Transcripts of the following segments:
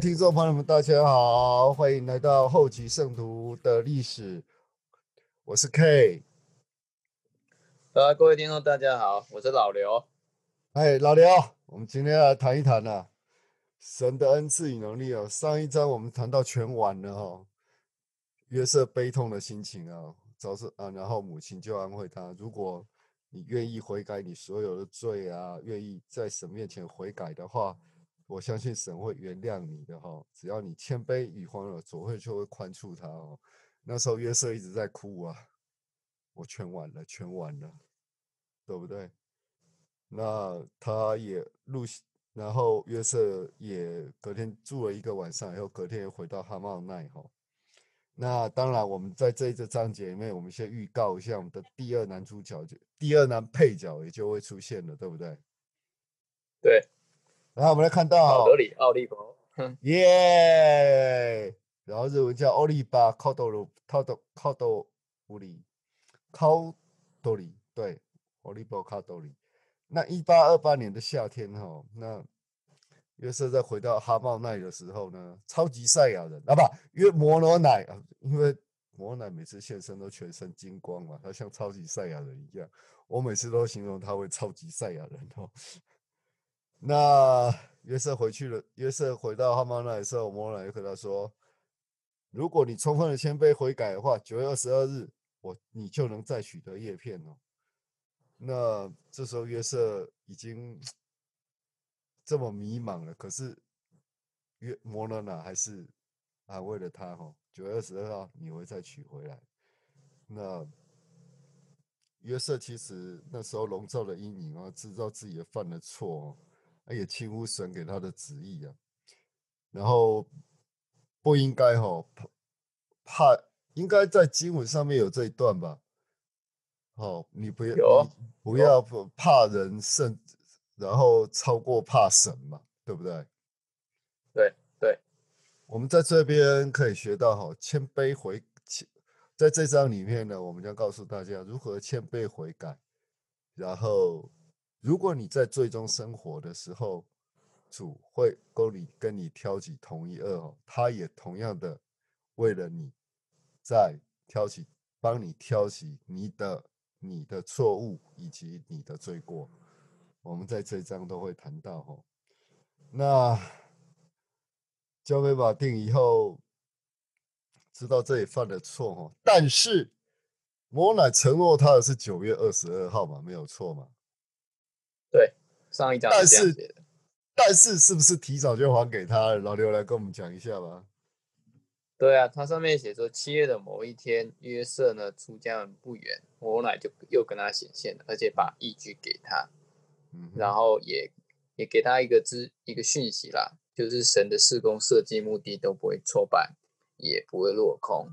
位听众朋友们，大家好，欢迎来到后期圣徒的历史。我是 K。呃，各位听众，大家好，我是老刘。哎，老刘，我们今天来谈一谈呢，神的恩赐与能力哦。上一章我们谈到全完了哈，约瑟悲痛的心情啊，早是啊，然后母亲就安慰他，如果你愿意悔改你所有的罪啊，愿意在神面前悔改的话。我相信神会原谅你的哈，只要你谦卑与欢乐，总会就会宽恕他哦。那时候约瑟一直在哭啊，我全完了，全完了，对不对？那他也录，然后约瑟也隔天住了一个晚上，然后隔天又回到哈茂奈哈。那当然，我们在这一个章节里面，我们先预告一下我们的第二男主角，就第二男配角也就会出现了，对不对？对。然后我们来看到奥德里奥利伯，耶！然后日文叫奥利巴靠多鲁靠多靠多乌里靠多里，对，奥利伯靠多里。那一八二八年的夏天哈，那约瑟在回到哈茂奈的时候呢，超级赛亚人啊不约摩罗乃啊，因为摩罗乃每次现身都全身金光嘛，他像超级赛亚人一样，我每次都形容他为超级赛亚人哦。那约瑟回去了。约瑟回到哈曼那里时候，摩尔也和他说：“如果你充分的谦卑悔改的话，九月二十二日，我你就能再取得叶片哦。”那这时候约瑟已经 这么迷茫了，可是约摩勒娜还是安慰了他：“哈，九月二十二号你会再取回来。”那约瑟其实那时候笼罩的阴影啊，知道自己也犯了错。也轻忽神给他的旨意啊，然后不应该哈怕怕，应该在经文上面有这一段吧？好，你不要不要怕人胜，然后超过怕神嘛，对不对？对对，我们在这边可以学到哈谦卑悔，在这章里面呢，我们将告诉大家如何谦卑悔改，然后。如果你在最终生活的时候，主会跟你跟你挑起同一恶哦，他也同样的为了你，在挑起帮你挑起你的你的错误以及你的罪过，我们在这一章都会谈到哦。那交给马丁以后，知道这里犯了错哦，但是摩乃承诺他的是九月二十二号嘛，没有错嘛。对，上一章但是但是是不是提早就还给他？老刘来跟我们讲一下吧。对啊，他上面写说七月的某一天，约瑟呢出家门不远，我乃就又跟他显现了，而且把义据给他，嗯然后也也给他一个知一个讯息啦，就是神的施工设计目的都不会挫败，也不会落空。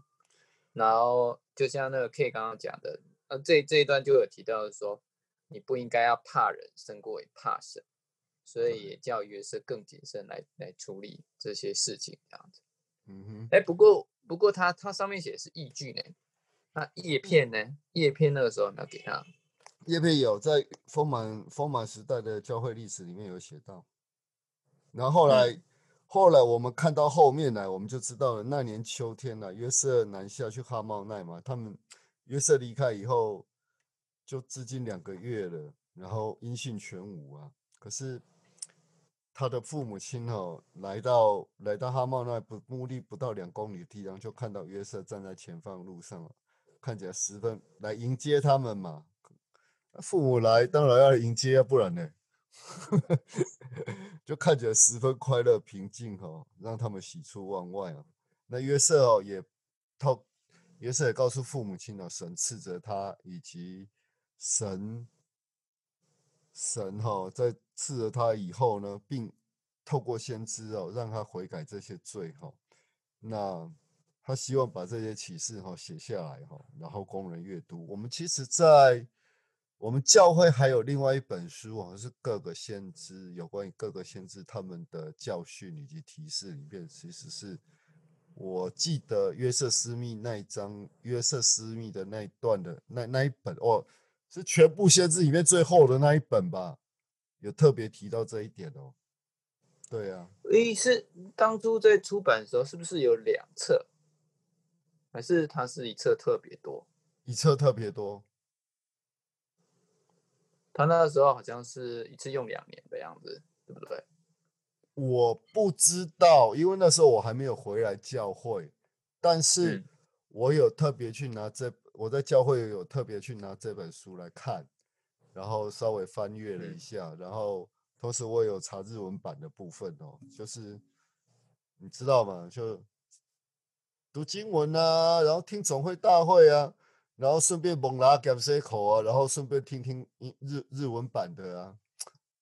然后就像那个 K 刚刚讲的，呃，这这一段就有提到说。你不应该要怕人胜过于怕神，所以也叫约瑟更谨慎来来处理这些事情，这样子。嗯哼。哎，不过不过他他上面写的是义句呢，那叶片呢？叶片那个时候没有给他。叶片有在丰满丰满时代的教会历史里面有写到，然后后来后来我们看到后面来，我们就知道了那年秋天呢，约瑟南下去哈茂奈嘛，他们约瑟离开以后。就至今两个月了，然后音信全无啊。可是他的父母亲哦，来到来到哈茂那不目的不到两公里的地方，就看到约瑟站在前方路上，看起来十分来迎接他们嘛。父母来当然要迎接啊，不然呢，就看起来十分快乐平静哈，让他们喜出望外啊。那约瑟哦也透约瑟也告诉父母亲哦，神赐着他以及。神，神哈在赐了他以后呢，并透过先知哦，让他悔改这些罪哈。那他希望把这些启示哈写下来哈，然后供人阅读。我们其实，在我们教会还有另外一本书哦，是各个先知有关于各个先知他们的教训以及提示里面，其实是我记得约瑟斯密那一章，约瑟斯密的那一段的那那一本哦。是全部先知里面最后的那一本吧？有特别提到这一点哦。对呀。诶，是当初在出版的时候，是不是有两册？还是它是一册特别多？一册特别多。他那个时候好像是一次用两年的样子，对不对？我不知道，因为那时候我还没有回来教会，但是我有特别去拿这，我在教会有特别去拿这本书来看，然后稍微翻阅了一下，然后同时我有查日文版的部分哦，就是你知道吗？就读经文啊，然后听总会大会啊。然后顺便猛拉 g a m C 口啊，然后顺便听听日日文版的啊，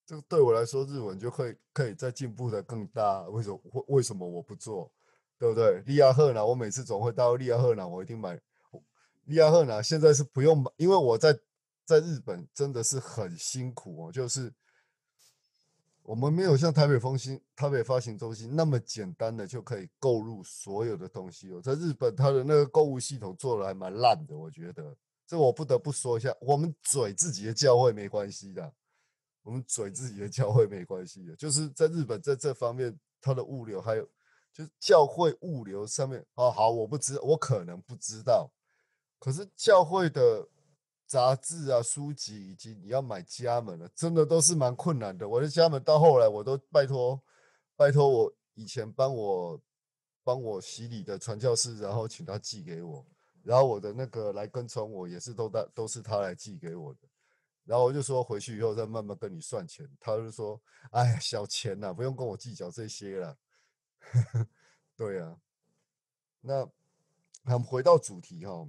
这个对我来说日文就会可以再进步的更大。为什么？为为什么我不做？对不对？利亚赫纳，我每次总会到利亚赫纳，我一定买利利亚赫纳。现在是不用买，因为我在在日本真的是很辛苦哦，就是。我们没有像台北风行、台北发行中心那么简单的就可以购入所有的东西哦。在日本，它的那个购物系统做的还蛮烂的，我觉得。这我不得不说一下，我们嘴自己的教会没关系的，我们嘴自己的教会没关系的。就是在日本，在这方面，它的物流还有就是教会物流上面，哦，好，我不知，我可能不知道，可是教会的。杂志啊，书籍以及你要买家门了，真的都是蛮困难的。我的家门到后来，我都拜托拜托我以前帮我帮我洗礼的传教士，然后请他寄给我。然后我的那个来跟从我也是都大都是他来寄给我的。然后我就说回去以后再慢慢跟你算钱。他就说：“哎呀，小钱呐，不用跟我计较这些了。”对呀，那我们回到主题哈。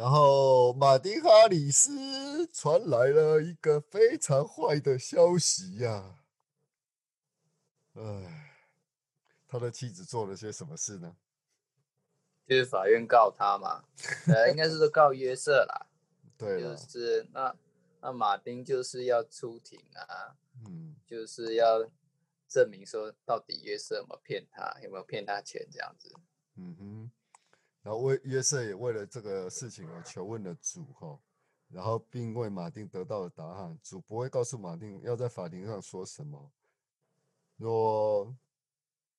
然后，马丁·哈里斯传来了一个非常坏的消息呀！唉，他的妻子做了些什么事呢？就是法院告他嘛，呃，应该是说告约瑟啦。对，就是那那马丁就是要出庭啊，嗯，就是要证明说到底约瑟有没有骗他，有没有骗他钱这样子。嗯哼。然后为约瑟也为了这个事情而求问了主哈，然后并为马丁得到了答案。主不会告诉马丁要在法庭上说什么，若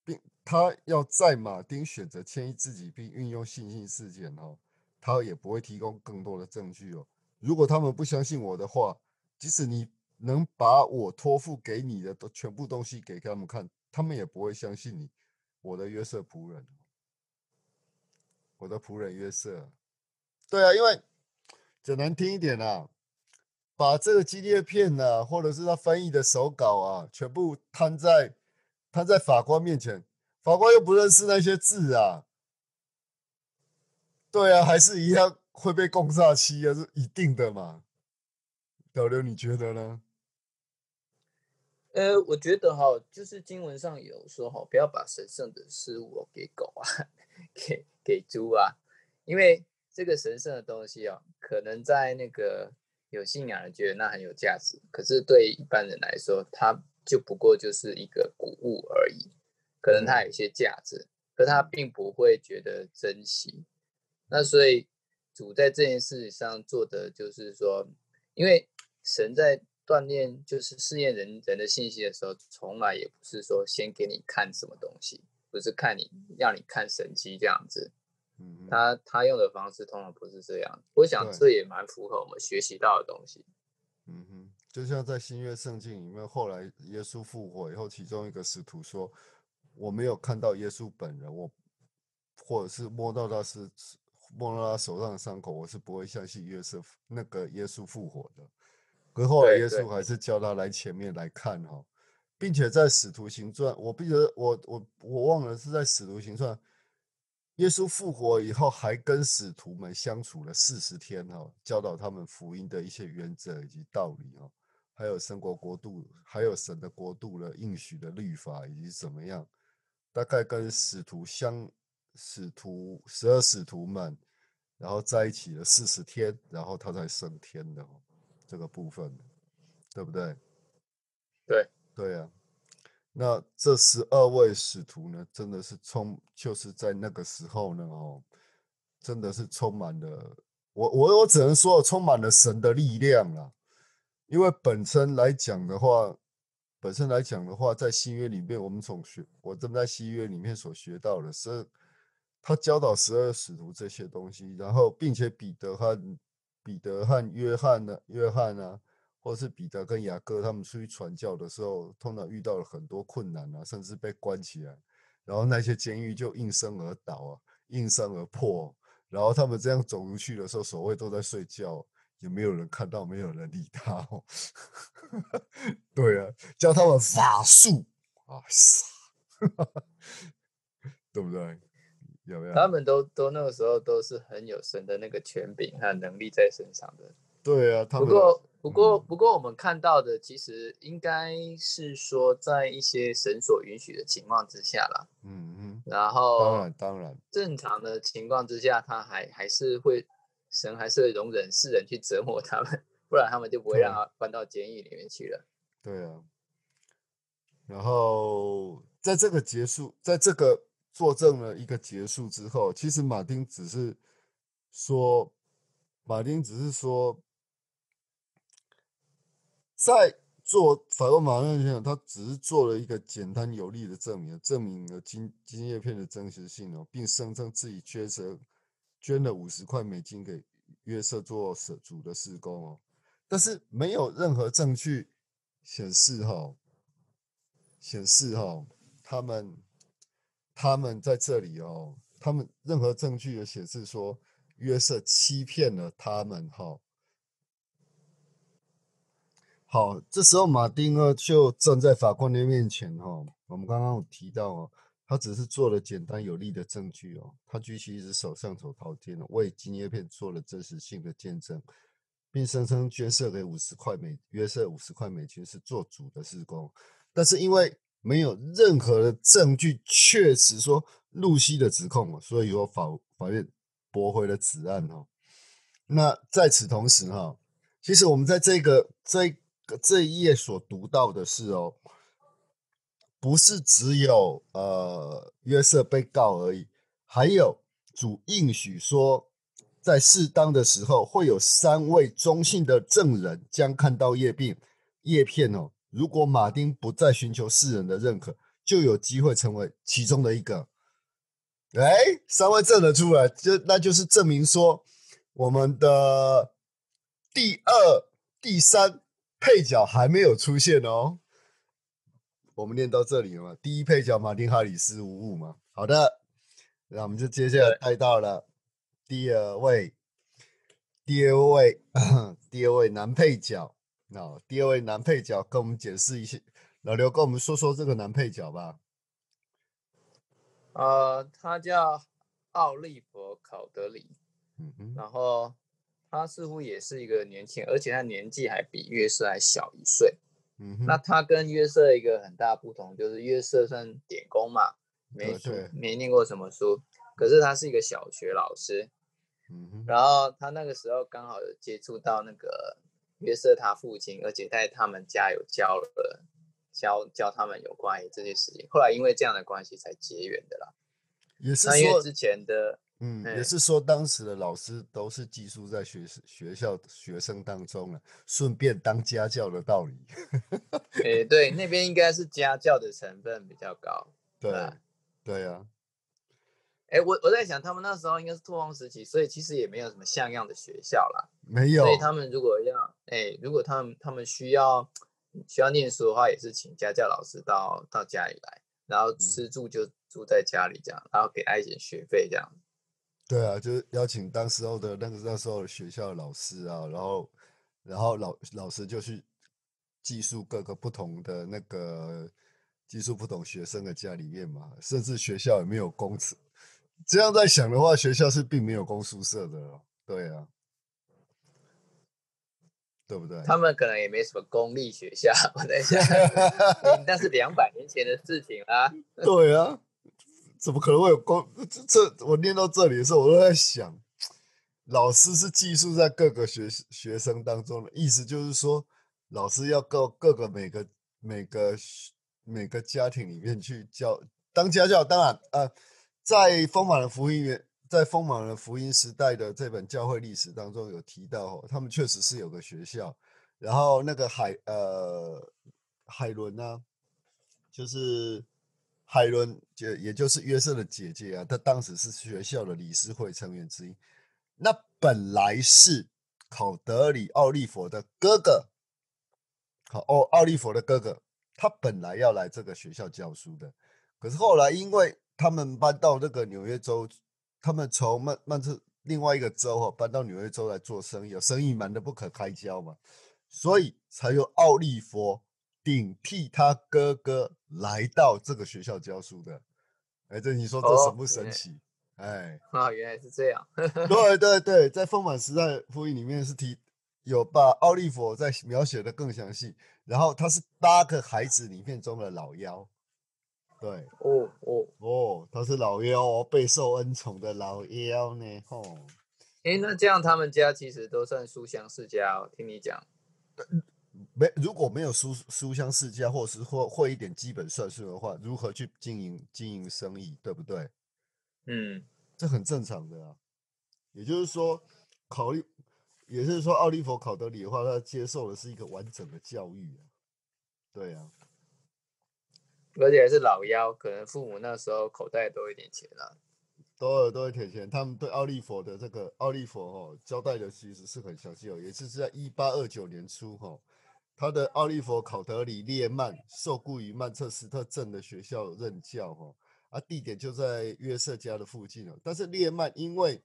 并他要在马丁选择迁移自己并运用信心事件哈，他也不会提供更多的证据哦。如果他们不相信我的话，即使你能把我托付给你的都全部东西给他们看，他们也不会相信你，我的约瑟仆人。我的仆人约瑟，对啊，因为讲难听一点啊，把这个激烈片啊，或者是他翻译的手稿啊，全部摊在摊在法官面前，法官又不认识那些字啊，对啊，还是一样会被共杀期啊，是一定的嘛。小刘，你觉得呢？呃，我觉得哈，就是经文上有说哈，不要把神圣的事物给狗啊，给。给猪啊，因为这个神圣的东西哦，可能在那个有信仰的觉得那很有价值，可是对一般人来说，它就不过就是一个谷物而已。可能它有一些价值，可他并不会觉得珍惜。那所以主在这件事上做的就是说，因为神在锻炼，就是试验人人的信息的时候，从来也不是说先给你看什么东西。不是看你让你看神迹这样子，嗯，他他用的方式通常不是这样。我想这也蛮符合我们学习到的东西。嗯哼，就像在新约圣经里面，后来耶稣复活以后，其中一个使徒说：“我没有看到耶稣本人，我或者是摸到他是摸到他手上的伤口，我是不会相信约瑟那个耶稣复活的。”可后来耶稣还是叫他来前面来看哈。并且在《使徒行传》，我不觉得我我我忘了是在《使徒行传》，耶稣复活以后还跟使徒们相处了四十天哈，教导他们福音的一些原则以及道理哦，还有神国国度，还有神的国度的应许的律法以及怎么样，大概跟使徒相使徒十二使徒们，然后在一起了四十天，然后他才升天的这个部分，对不对？对。对啊，那这十二位使徒呢，真的是充，就是在那个时候呢，哦，真的是充满了我我我只能说充满了神的力量啦。因为本身来讲的话，本身来讲的话，在新约里面，我们从学我正在新约里面所学到的是，他教导十二使徒这些东西，然后并且彼得和彼得和约翰呢，约翰啊，或者是彼得跟雅各他们出去传教的时候，通常遇到了很多困难啊，甚至被关起来，然后那些监狱就应声而倒啊，应声而破，然后他们这样走出去的时候，守卫都在睡觉。也没有人看到，没有人理他哦。对啊，教他们法术啊，对不对？有没有？他们都都那个时候都是很有神的那个权柄和能力在身上的。对啊，不过不过不过，我们看到的其实应该是说，在一些神所允许的情况之下啦。嗯嗯。然后当然当然，正常的情况之下，他还还是会。神还是会容忍世人去折磨他们，不然他们就不会让他关到监狱里面去了。对啊，然后在这个结束，在这个作证了一个结束之后，其实马丁只是说，马丁只是说，在做法国马丁先生，他只是做了一个简单有力的证明，证明了金金叶片的真实性哦，并声称自己缺责。捐了五十块美金给约瑟做舍主的施工哦，但是没有任何证据显示哈，显示哈，他们他们在这里哦，他们任何证据也显示说约瑟欺骗了他们哈。好，这时候马丁呢就站在法官的面前哈，我们刚刚有提到哦。他只是做了简单有力的证据哦，他举起一只手上手朝天了，为金叶片做了真实性的见证，并声称捐设给五十块美约瑟五十块美金是做主的施工，但是因为没有任何的证据确实说露西的指控所以由法法院驳回了此案哦。那在此同时哈，其实我们在这个这这一页所读到的是哦。不是只有呃约瑟被告而已，还有主应许说，在适当的时候会有三位中性的证人将看到叶片叶片哦。如果马丁不再寻求世人的认可，就有机会成为其中的一个。哎，三位证人出来，就那就是证明说，我们的第二、第三配角还没有出现哦。我们念到这里了嘛？第一配角马丁·哈里斯无误嘛？好的，那我们就接下来带到了第二位，第二位，第二位男配角。那第二位男配角跟我们解释一下，老刘跟我们说说这个男配角吧。呃，他叫奥利弗·考德里，嗯哼，然后他似乎也是一个年轻人，而且他年纪还比约瑟还小一岁。那他跟约瑟一个很大不同，就是约瑟算点工嘛，没没念过什么书，可是他是一个小学老师，嗯，然后他那个时候刚好有接触到那个约瑟他父亲，而且在他们家有教了教教他们有关于这些事情，后来因为这样的关系才结缘的啦，也是说之前的。嗯，也是说当时的老师都是寄宿在学学校学生当中了，顺便当家教的道理。哎，对，那边应该是家教的成分比较高。对，对啊。哎，我我在想，他们那时候应该是拓荒时期，所以其实也没有什么像样的学校啦。没有。所以他们如果要，哎，如果他们他们需要需要念书的话，也是请家教老师到到家里来，然后吃住就住在家里这样，然后给他一点学费这样。对啊，就是邀请当时候的那个那时候学校的老师啊，然后然后老老师就去寄宿各个不同的那个寄宿不同学生的家里面嘛，甚至学校也没有公厕。这样在想的话，学校是并没有公宿舍的，对啊，对不对？他们可能也没什么公立学校，我在想，那是两百年前的事情啦。对啊。怎么可能会有公？这这我念到这里的时候，我都在想，老师是寄宿在各个学学生当中的，意思就是说，老师要各各个每个每个每个家庭里面去教当家教。当然，呃，在丰满的福音园，在丰满的福音时代的这本教会历史当中有提到，他们确实是有个学校，然后那个海呃海伦呢，就是海伦，就也就是约瑟的姐姐啊，她当时是学校的理事会成员之一。那本来是考德里奥利佛的哥哥，好哦，奥利佛的哥哥，他本来要来这个学校教书的，可是后来因为他们搬到那个纽约州，他们从曼曼彻另外一个州哈搬到纽约州来做生意，生意忙得不可开交嘛，所以才由奥利佛顶替他哥哥来到这个学校教书的。哎，这你说这神不神奇？哎，啊，原来是这样。对对对，在《丰满时代福音》里面是提有把奥利佛在描写的更详细。然后他是八个孩子里面中的老幺。对，哦哦哦，他是老幺哦，备受恩宠的老幺呢。吼，哎，那这样他们家其实都算书香世家哦。听你讲，没如果没有书书香世家，或是或会一点基本算术的话，如何去经营经营生意，对不对？嗯，这很正常的啊。也就是说，考虑，也就是说，奥利弗考德里的话，他接受的是一个完整的教育啊。对啊，而且还是老幺，可能父母那时候口袋多一点钱啊，都有都有点钱。他们对奥利佛的这个奥利佛哦交代的其实是很详细哦，也是在一八二九年初哈，他的奥利弗考德里列曼受雇于曼彻斯特镇的学校任教哈。啊，地点就在约瑟家的附近哦。但是列曼因为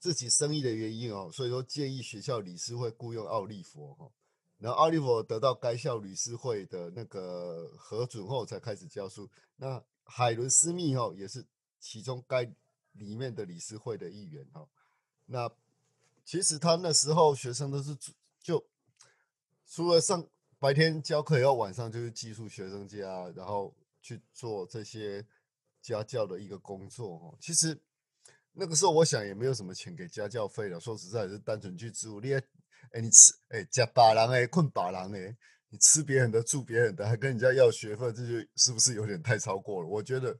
自己生意的原因哦，所以说建议学校理事会雇佣奥利弗哈。然后奥利弗得到该校理事会的那个核准后，才开始教书。那海伦斯密哈也是其中该里面的理事会的一员哈。那其实他那时候学生都是就除了上白天教课，要晚上就是寄宿学生家，然后。去做这些家教的一个工作哦，其实那个时候我想也没有什么钱给家教费了。说实在，是单纯去住。你哎，你吃哎，加把郎哎，困把郎哎，你吃别人的，住别人的，还跟人家要学费，这就是不是有点太超过了？我觉得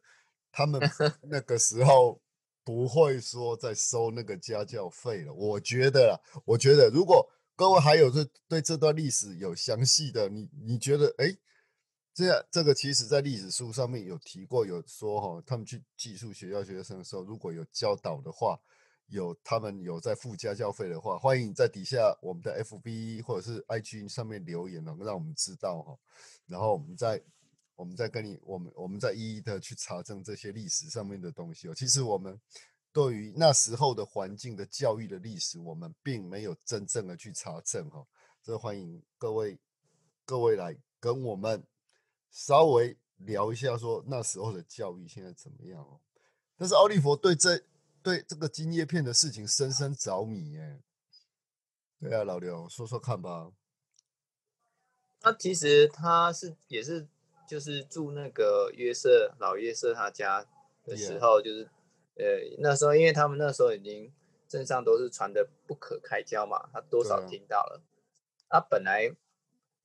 他们那个时候不会说再收那个家教费了。我觉得，我觉得如果各位还有这对这段历史有详细的，你你觉得哎？这样，这个其实在历史书上面有提过，有说哈，他们去寄宿学校学生的时候，如果有教导的话，有他们有在付家教费的话，欢迎在底下我们的 FB 或者是 IG 上面留言哦，让我们知道哈，然后我们再我们再跟你，我们我们再一一的去查证这些历史上面的东西哦。其实我们对于那时候的环境的教育的历史，我们并没有真正的去查证哈。这欢迎各位各位来跟我们。稍微聊一下，说那时候的教育现在怎么样哦？但是奥利佛对这对这个金叶片的事情深深着迷哎。对啊，老刘说说看吧。他其实他是也是就是住那个约瑟老约瑟他家的时候，就是呃那时候因为他们那时候已经镇上都是传的不可开交嘛，他多少听到了。他本来。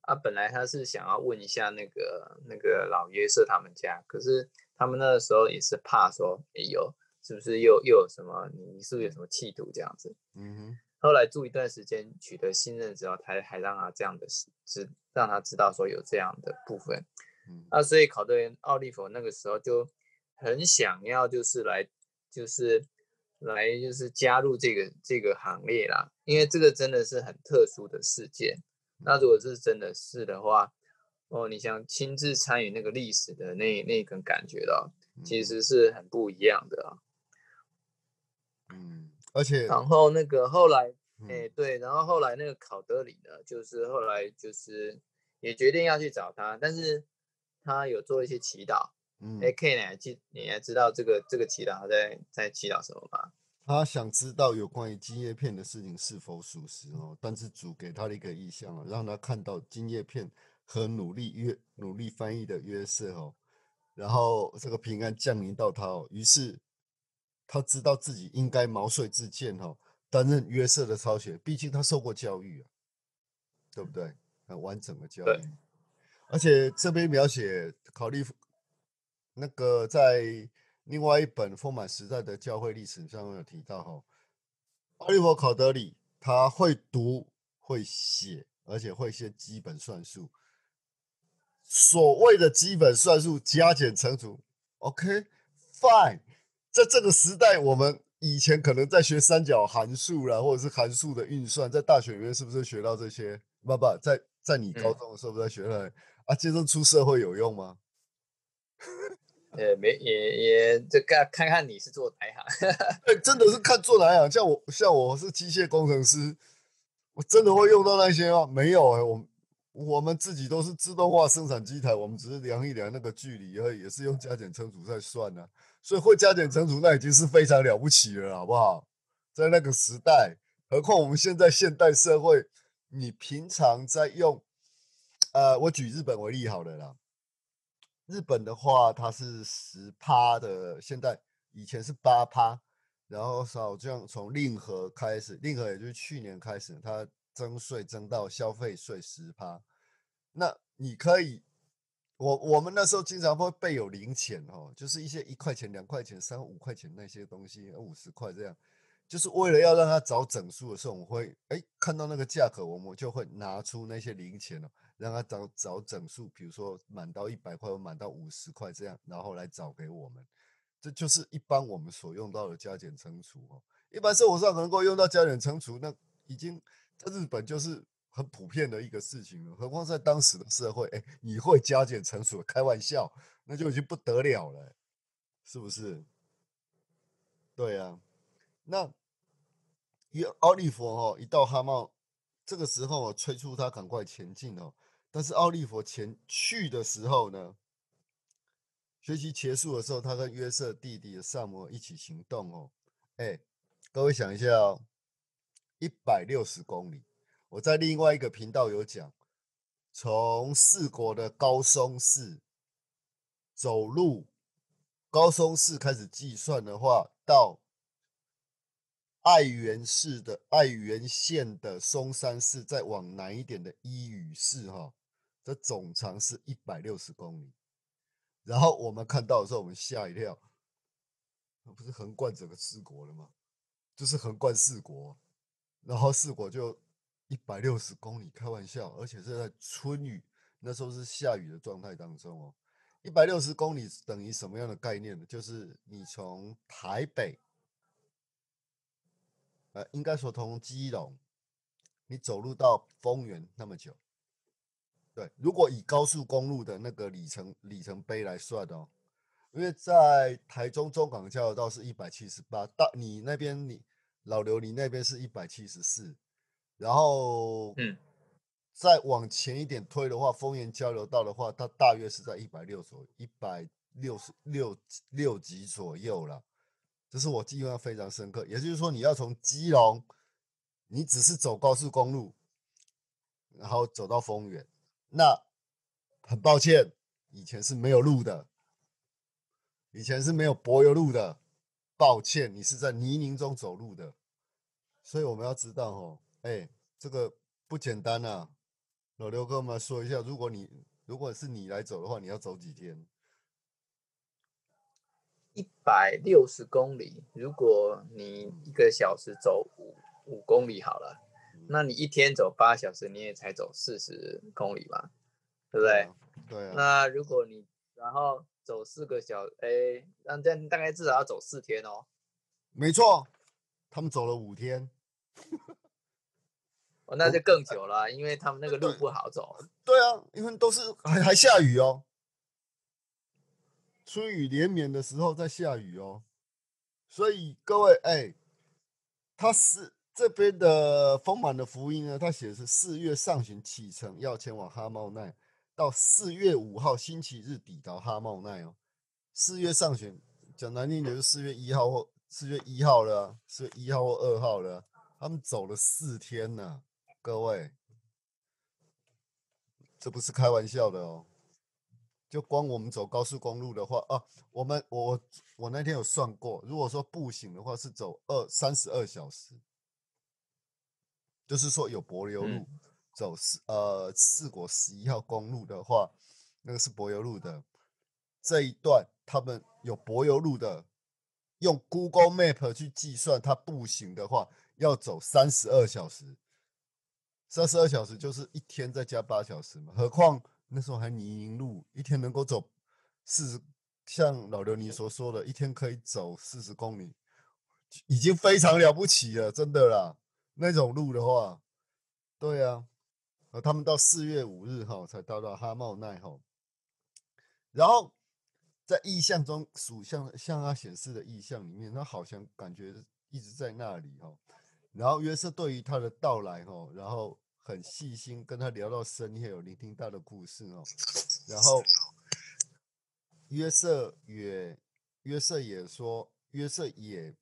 啊，本来他是想要问一下那个那个老约瑟他们家，可是他们那个时候也是怕说，哎呦，是不是又又有什么？你是不是有什么企图这样子？嗯哼。后来住一段时间，取得信任之后，才还让他这样的知让他知道说有这样的部分。嗯。啊，所以考德人奥利弗那个时候就很想要，就是来就是来就是加入这个这个行列啦，因为这个真的是很特殊的事件。那如果是真的是的话，哦，你想亲自参与那个历史的那那个感觉的，其实是很不一样的啊。嗯，而且然后那个后来，哎，对，然后后来那个考德里呢，就是后来就是也决定要去找他，但是他有做一些祈祷。嗯，AK 呢，记你还知道这个这个祈祷在在祈祷什么吗？他想知道有关于金叶片的事情是否属实哦，但是主给他的一个意向啊，让他看到金叶片和努力约努力翻译的约瑟哦，然后这个平安降临到他哦，于是他知道自己应该毛遂自荐哦，担任约瑟的抄写，毕竟他受过教育啊，对不对？很完整的教育，而且这边描写考虑那个在。另外一本丰满时代的教会历史上面有提到哈，奥利弗考德里他会读会写而且会一些基本算术。所谓的基本算术，加减乘除，OK，fine。在这个时代，我们以前可能在学三角函数啦，或者是函数的运算，在大学里面是不是学到这些？爸爸，在在你高中的时候不在学了？啊，接着出社会有用吗？呃，没也也这个看看你是做哪一行？对，真的是看做哪一行。像我像我是机械工程师，我真的会用到那些吗？没有哎，我。我们自己都是自动化生产机台，我们只是量一量那个距离，而已，也是用加减乘除在算呢。所以会加减乘除，那已经是非常了不起了，好不好？在那个时代，何况我们现在现代社会，你平常在用，呃，我举日本为例好了啦。日本的话，它是十趴的，现在以前是八趴，然后好像从令和开始，令和也就是去年开始，它。增税增到消费税十趴，那你可以，我我们那时候经常会备有零钱哦，就是一些一块钱、两块钱、三五块钱那些东西，五十块这样，就是为了要让他找整数的时候，我会哎看到那个价格，我们就会拿出那些零钱哦，让他找找整数，比如说满到一百块或满到五十块这样，然后来找给我们，这就是一般我们所用到的加减乘除哦。一般生活上能够用到加减乘除，那已经。在日本就是很普遍的一个事情了，何况在当时的社会，哎，你会加减乘除，开玩笑，那就已经不得了了，是不是？对呀，那一奥利弗哦，一到哈茂，这个时候催促他赶快前进哦。但是奥利弗前去的时候呢，学习结束的时候，他跟约瑟弟弟的萨摩一起行动哦。哎，各位想一下哦。一百六十公里，我在另外一个频道有讲，从四国的高松市走路，高松市开始计算的话，到爱媛市的爱媛县的松山市，再往南一点的伊予市，哈，这总长是一百六十公里。然后我们看到的时候，我们吓一跳，那不是横贯整个四国了吗？就是横贯四国。然后四国就一百六十公里，开玩笑，而且是在春雨，那时候是下雨的状态当中哦。一百六十公里等于什么样的概念呢？就是你从台北，呃，应该说从基隆，你走路到丰原那么久。对，如果以高速公路的那个里程里程碑来算哦，因为在台中中港交流道是一百七十八，到你那边你。老刘，你那边是一百七十四，然后，嗯，再往前一点推的话，丰原交流道的话，它大约是在一百六左右一百六十六六级左右了。这是我记忆非常深刻。也就是说，你要从基隆，你只是走高速公路，然后走到丰原，那很抱歉，以前是没有路的，以前是没有柏油路的。抱歉，你是在泥泞中走路的，所以我们要知道哦，哎，这个不简单呐。老刘跟我们说一下，如果你如果是你来走的话，你要走几天？一百六十公里，如果你一个小时走五五公里好了，那你一天走八小时，你也才走四十公里嘛，对不对？对啊。那如果你然后。走四个小，哎，那这样大概至少要走四天哦。没错，他们走了五天。哦，那就更久了，因为他们那个路不好走。对啊，因为都是还还下雨哦，春雨连绵的时候在下雨哦，所以各位，哎，他是这边的丰满的福音呢，他写的是四月上旬启程，要前往哈茂奈。到四月五号星期日抵达哈茂奈哦。四月上旬，讲难听点就四月一号或四月一号了，四月一号或二号了。他们走了四天呢，各位，这不是开玩笑的哦。就光我们走高速公路的话啊，我们我我那天有算过，如果说步行的话是走二三十二小时，就是说有柏油路。走四呃四国十一号公路的话，那个是柏油路的这一段，他们有柏油路的，用 Google Map 去计算，它步行的话要走三十二小时。三十二小时就是一天再加八小时嘛，何况那时候还泥泞路，一天能够走四十，像老刘你所说的，一天可以走四十公里，已经非常了不起了，真的啦。那种路的话，对啊，呃，他们到四月五日哈才到到哈茂奈哈，然后在意象中属相向他显示的意象里面，他好像感觉一直在那里哈。然后约瑟对于他的到来哈，然后很细心跟他聊到深夜，有聆听他的故事哦。然后约瑟也约瑟也说，约瑟也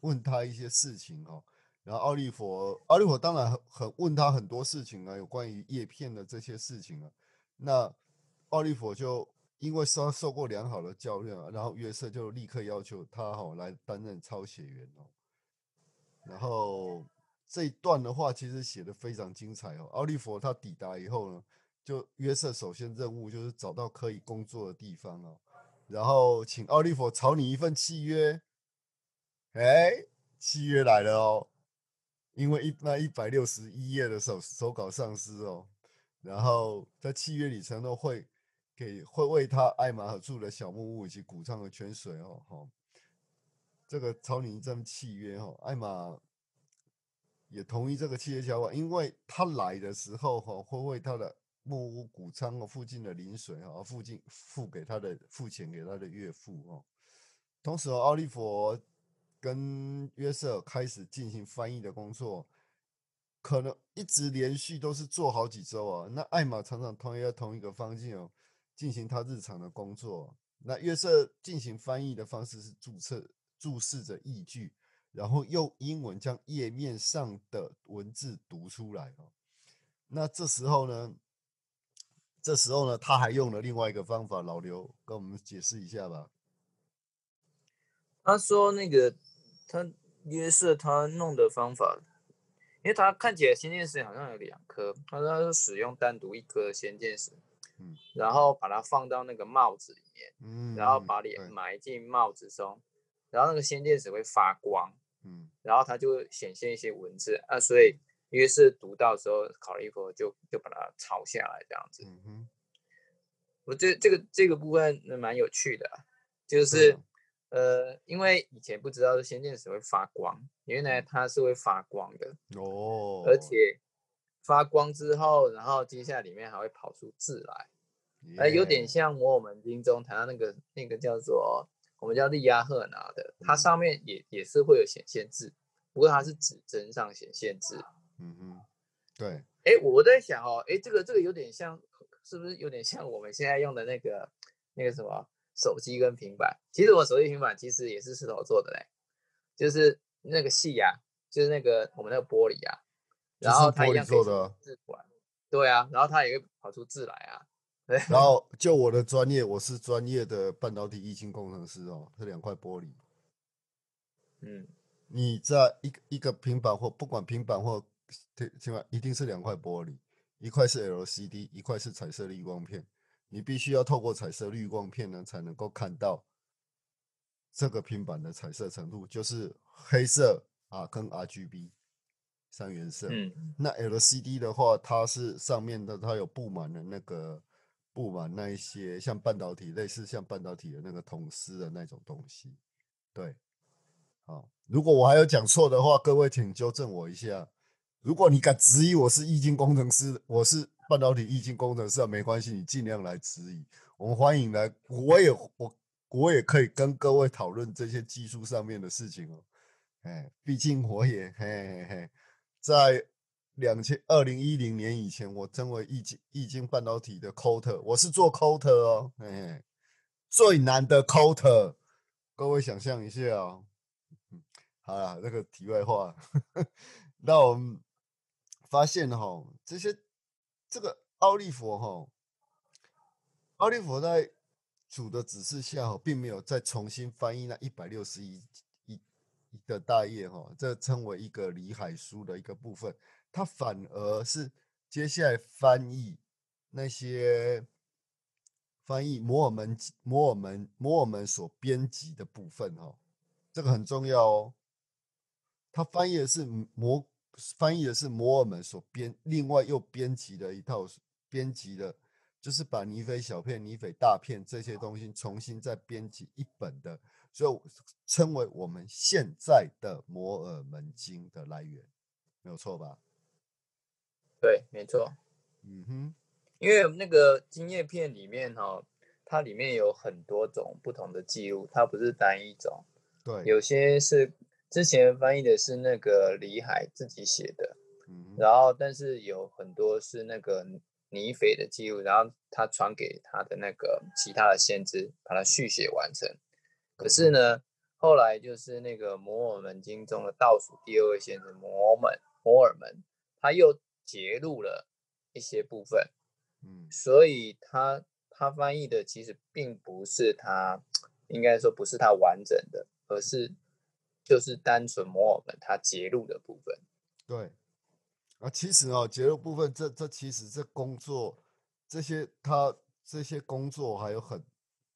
问他一些事情哈。然后奥利弗，奥利弗当然很很问他很多事情啊，有关于叶片的这些事情啊。那奥利弗就因为他受过良好的教育啊，然后约瑟就立刻要求他哈来担任抄写员哦。然后这一段的话，其实写的非常精彩哦。奥利弗他抵达以后呢，就约瑟首先任务就是找到可以工作的地方哦，然后请奥利弗草拟一份契约。哎，契约来了哦。因为一那一百六十一页的手手稿上市哦，然后在契约里承诺会给会为他艾玛和住的小木屋以及谷仓的泉水哦，好，这个草拟一份契约哈，艾玛也同意这个契约条款，因为他来的时候哈会为他的木屋谷仓哦附近的邻水哈附近付给他的付钱给他的岳父哦，同时奥利弗。跟约瑟开始进行翻译的工作，可能一直连续都是做好几周啊。那艾玛常常同一个同一个方向哦，进行他日常的工作。那约瑟进行翻译的方式是注册注释着译句，然后用英文将页面上的文字读出来哦。那这时候呢，这时候呢，他还用了另外一个方法，老刘跟我们解释一下吧。他说那个。他约瑟他弄的方法，因为他看起来仙剑石好像有两颗，他说他是使用单独一颗仙剑石，嗯，然后把它放到那个帽子里面，嗯，然后把脸埋进帽子中，然后那个仙剑石会发光，嗯，然后它就会显现一些文字啊，所以约瑟读到时候考了一会就就把它抄下来这样子，嗯哼，我这这个这个部分蛮有趣的，就是。呃，因为以前不知道仙剑石会发光，原来它是会发光的哦，而且发光之后，然后接下来里面还会跑出字来，哎，有点像《摩尔门经》中谈到那个那个叫做我们叫利亚赫拿的，它上面也也是会有显现字，不过它是指针上显现字。嗯嗯，对。哎，我在想哦，哎，这个这个有点像，是不是有点像我们现在用的那个那个什么？手机跟平板，其实我手机平板其实也是石头做的嘞，就是那个细呀，就是那个我们那个玻璃啊，然后它一样可以字管，对啊，然后它也会跑出字来啊，对。然后就我的专业，我是专业的半导体液晶工程师哦，这两块玻璃，嗯，你在一一个平板或不管平板或平板一定是两块玻璃，一块是 LCD，一块是彩色滤光片。你必须要透过彩色滤光片呢，才能够看到这个平板的彩色程度，就是黑色啊跟 RGB 三原色。嗯，那 LCD 的话，它是上面的它有布满了那个布满那一些像半导体类似像半导体的那个铜丝的那种东西。对，好，如果我还有讲错的话，各位请纠正我一下。如果你敢质疑我是易经工程师，我是。半导体液晶工程师没关系，你尽量来质疑，我们欢迎来，我也我我也可以跟各位讨论这些技术上面的事情哦。哎，毕竟我也嘿嘿嘿，在两千二零一零年以前，我成为液晶液晶半导体的 c o t e r 我是做 c o t e r 哦，哎，最难的 c o t e r 各位想象一下哦。好了，那个题外话，那我们发现哈这些。这个奥利佛哈，奥利佛在主的指示下，并没有再重新翻译那一百六十一一一个大页哈，这称为一个里海书的一个部分。他反而是接下来翻译那些翻译摩尔门摩尔门摩尔门所编辑的部分哈，这个很重要哦。他翻译的是摩翻译的是摩尔门所编，另外又编辑的一套编辑的，就是把尼菲小片、尼菲大片这些东西重新再编辑一本的，所以称为我们现在的摩尔门经的来源，没有错吧？对，没错。嗯哼，因为那个金叶片里面哈，它里面有很多种不同的记录，它不是单一种。对，有些是之前翻译的是那个李海自己写的，嗯，然后但是有很多是那个尼斐的记录，然后他传给他的那个其他的先知，把它续写完成。可是呢，后来就是那个摩尔门经中的倒数第二位先知摩尔门摩尔门，他又揭录了一些部分，嗯，所以他他翻译的其实并不是他，应该说不是他完整的。而是就是单纯摩尔门他揭露的部分，对啊，其实哦，揭露部分这这其实这工作这些他这些工作还有很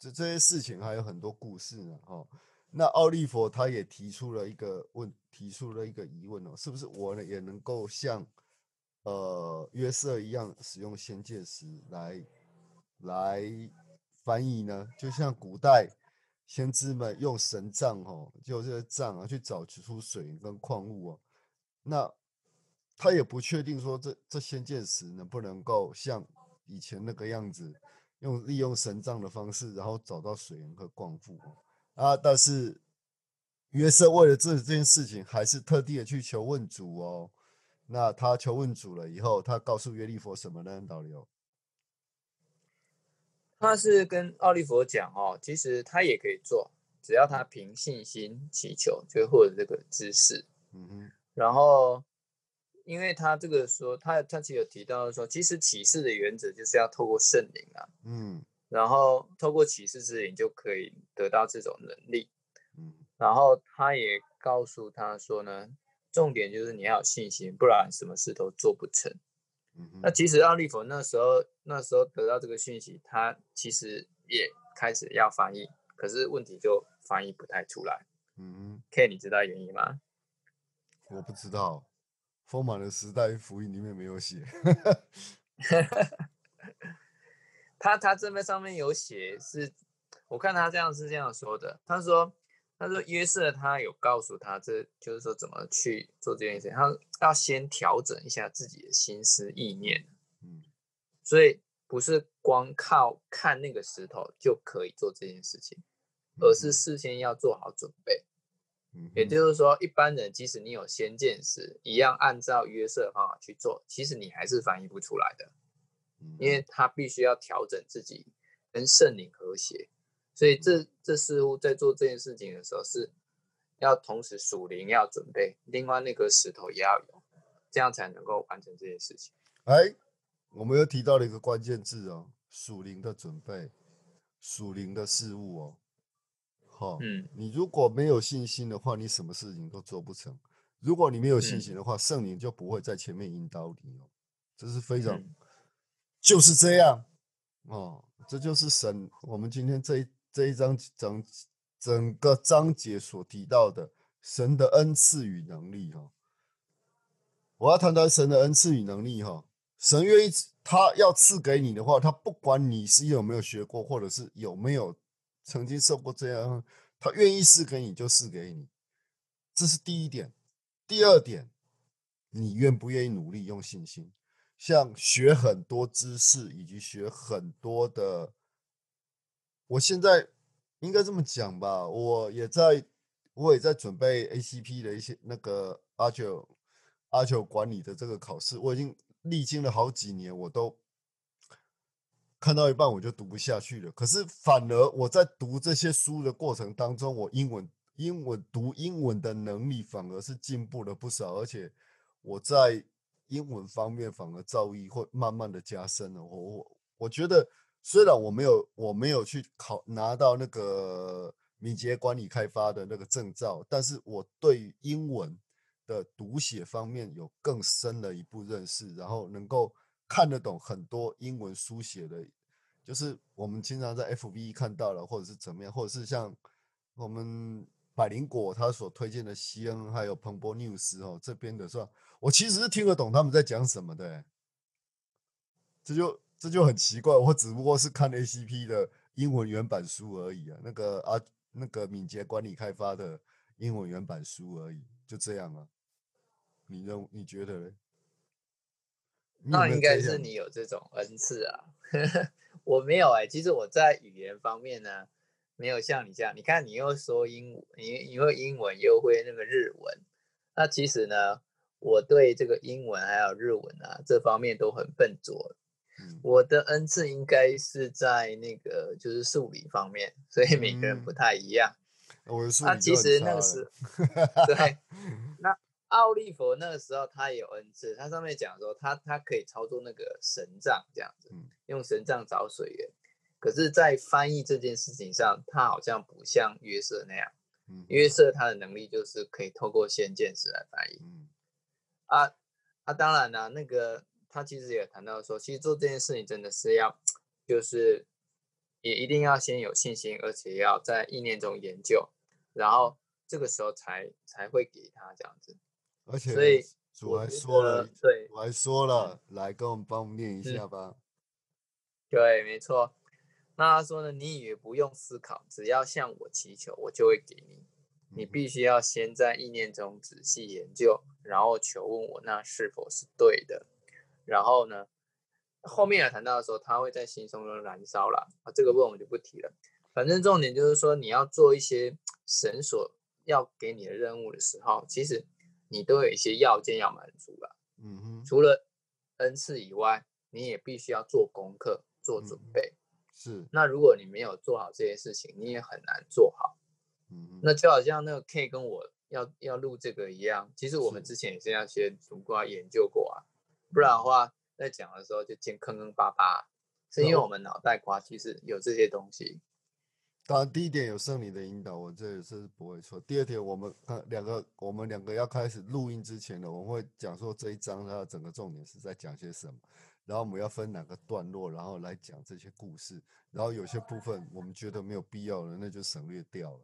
这这些事情还有很多故事呢哈。那奥利佛他也提出了一个问，提出了一个疑问哦，是不是我呢也能够像呃约瑟一样使用仙界石来来翻译呢？就像古代。先知们用神杖哦，就这些杖啊，去找出水跟矿物哦。那他也不确定说这这仙剑石能不能够像以前那个样子，用利用神杖的方式，然后找到水源和矿物啊。但是约瑟为了这这件事情，还是特地的去求问主哦。那他求问主了以后，他告诉约利佛什么呢？导流。他是跟奥利弗讲哦，其实他也可以做，只要他凭信心祈求，就获得这个知识。嗯哼。然后，因为他这个说，他他其实有提到说，其实启示的原则就是要透过圣灵啊。嗯。然后透过启示之灵就可以得到这种能力。嗯。然后他也告诉他说呢，重点就是你要有信心，不然什么事都做不成。那其实奥利弗那时候那时候得到这个讯息，他其实也开始要翻译，可是问题就翻译不太出来。嗯，K，你知道原因吗？我不知道，《丰满的时代》福音里面没有写。他他这边上面有写，是我看他这样是这样说的，他说。他说约瑟他有告诉他，这就是说怎么去做这件事情。他要先调整一下自己的心思意念，嗯，所以不是光靠看那个石头就可以做这件事情，而是事先要做好准备。嗯，也就是说，一般人即使你有先见时，一样按照约瑟的方法去做，其实你还是翻译不出来的，因为他必须要调整自己跟圣灵和谐。所以这这似乎在做这件事情的时候，是要同时属灵要准备，另外那个石头也要有，这样才能够完成这件事情。哎，我们又提到了一个关键字哦，属灵的准备，属灵的事物哦。好，嗯，你如果没有信心的话，你什么事情都做不成。如果你没有信心的话，圣灵就不会在前面引导你哦。这是非常就是这样哦，这就是神。我们今天这一。这一章整整个章节所提到的神的恩赐与能力哈，我要谈谈神的恩赐与能力哈。神愿意他要赐给你的话，他不管你是有没有学过，或者是有没有曾经受过这样，他愿意赐给你就赐给你，这是第一点。第二点，你愿不愿意努力用信心，像学很多知识以及学很多的。我现在应该这么讲吧，我也在，我也在准备 ACP 的一些那个阿九阿九管理的这个考试，我已经历经了好几年，我都看到一半我就读不下去了。可是反而我在读这些书的过程当中，我英文英文读英文的能力反而是进步了不少，而且我在英文方面反而造诣会慢慢的加深了。我我我觉得。虽然我没有我没有去考拿到那个敏捷管理开发的那个证照，但是我对英文的读写方面有更深的一步认识，然后能够看得懂很多英文书写的，就是我们经常在 F B 看到了，或者是怎么样，或者是像我们百灵果他所推荐的西恩还有彭博 news 哦这边的是吧？我其实是听得懂他们在讲什么的，这就这就很奇怪，我只不过是看 ACP 的英文原版书而已啊，那个啊那个敏捷管理开发的英文原版书而已，就这样啊。你认你觉得呢？那应该是你有这种恩赐啊，我没有哎。其实我在语言方面呢，没有像你这样。你看，你又说英，你你会英文，又会那个日文。那其实呢，我对这个英文还有日文啊这方面都很笨拙。我的恩赐应该是在那个就是数理方面，所以每个人不太一样。我的数理其实那个是，对，那。奥利佛那个时候他也有恩赐，他上面讲说他他可以操作那个神杖这样子，用神杖找水源。可是，在翻译这件事情上，他好像不像约瑟那样。约瑟他的能力就是可以透过先见识来翻译。啊啊，当然了，那个他其实也谈到说，其实做这件事情真的是要，就是也一定要先有信心，而且要在意念中研究，然后这个时候才才会给他这样子。而且所以主还说了，对，我还说了，来跟我们帮我们念一下吧。对，没错。那他说呢，你以为不用思考，只要向我祈求，我就会给你。你必须要先在意念中仔细研究，然后求问我那是否是对的。然后呢，后面也谈到的时候，他会在心中中燃烧了啊。这个问我就不提了。反正重点就是说，你要做一些神所要给你的任务的时候，其实。你都有一些要件要满足了，嗯哼，除了恩赐以外，你也必须要做功课、做准备。是，那如果你没有做好这些事情，你也很难做好。嗯，那就好像那个 K 跟我要要录这个一样，其实我们之前也是要先读过研究过啊，不然的话，在讲的时候就见坑坑巴巴，是因为我们脑袋瓜其实有这些东西。当然，第一点有圣灵的引导，我这也是不会错。第二点，我们看两个，我们两个要开始录音之前呢，我们会讲说这一章它的整个重点是在讲些什么，然后我们要分哪个段落，然后来讲这些故事。然后有些部分我们觉得没有必要的，那就省略掉了。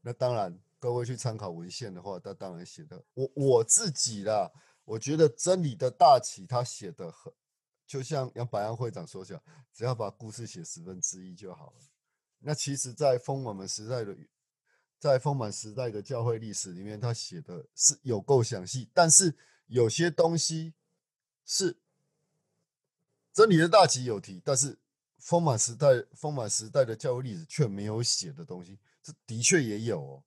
那当然，各位去参考文献的话，他当然写的，我我自己啦，我觉得真理的大旗他写的很，就像杨百安会长说讲，只要把故事写十分之一就好了。那其实，在丰满时代的，在丰满时代的教会历史里面，他写的是有够详细，但是有些东西是真理的大旗有提，但是丰满时代、丰满时代的教会历史却没有写的东西，这的确也有哦。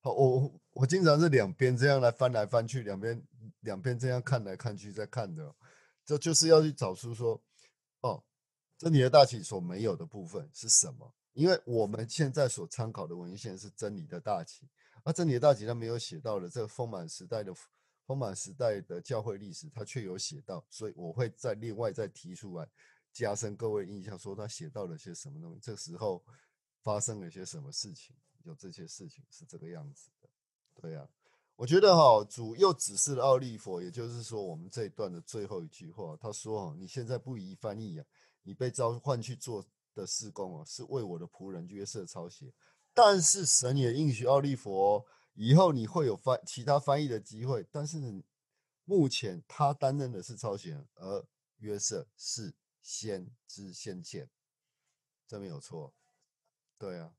好，我我经常是两边这样来翻来翻去，两边两边这样看来看去在看的，这就是要去找出说，哦，真理的大旗所没有的部分是什么。因为我们现在所参考的文献是真理的大旗，而真理的大旗它没有写到的这个丰满时代的丰满时代的教会历史，它却有写到，所以我会再另外再提出来，加深各位印象，说他写到了些什么东西，这时候发生了些什么事情，有这些事情是这个样子的，对呀，我觉得哈主又指示了奥利佛，也就是说我们这一段的最后一句话，他说哈，你现在不宜翻译呀，你被召唤去做。的施工哦，是为我的仆人约瑟抄写，但是神也应许奥利佛以后你会有翻其他翻译的机会，但是目前他担任的是抄写，而约瑟是先知先见，这没有错，对啊，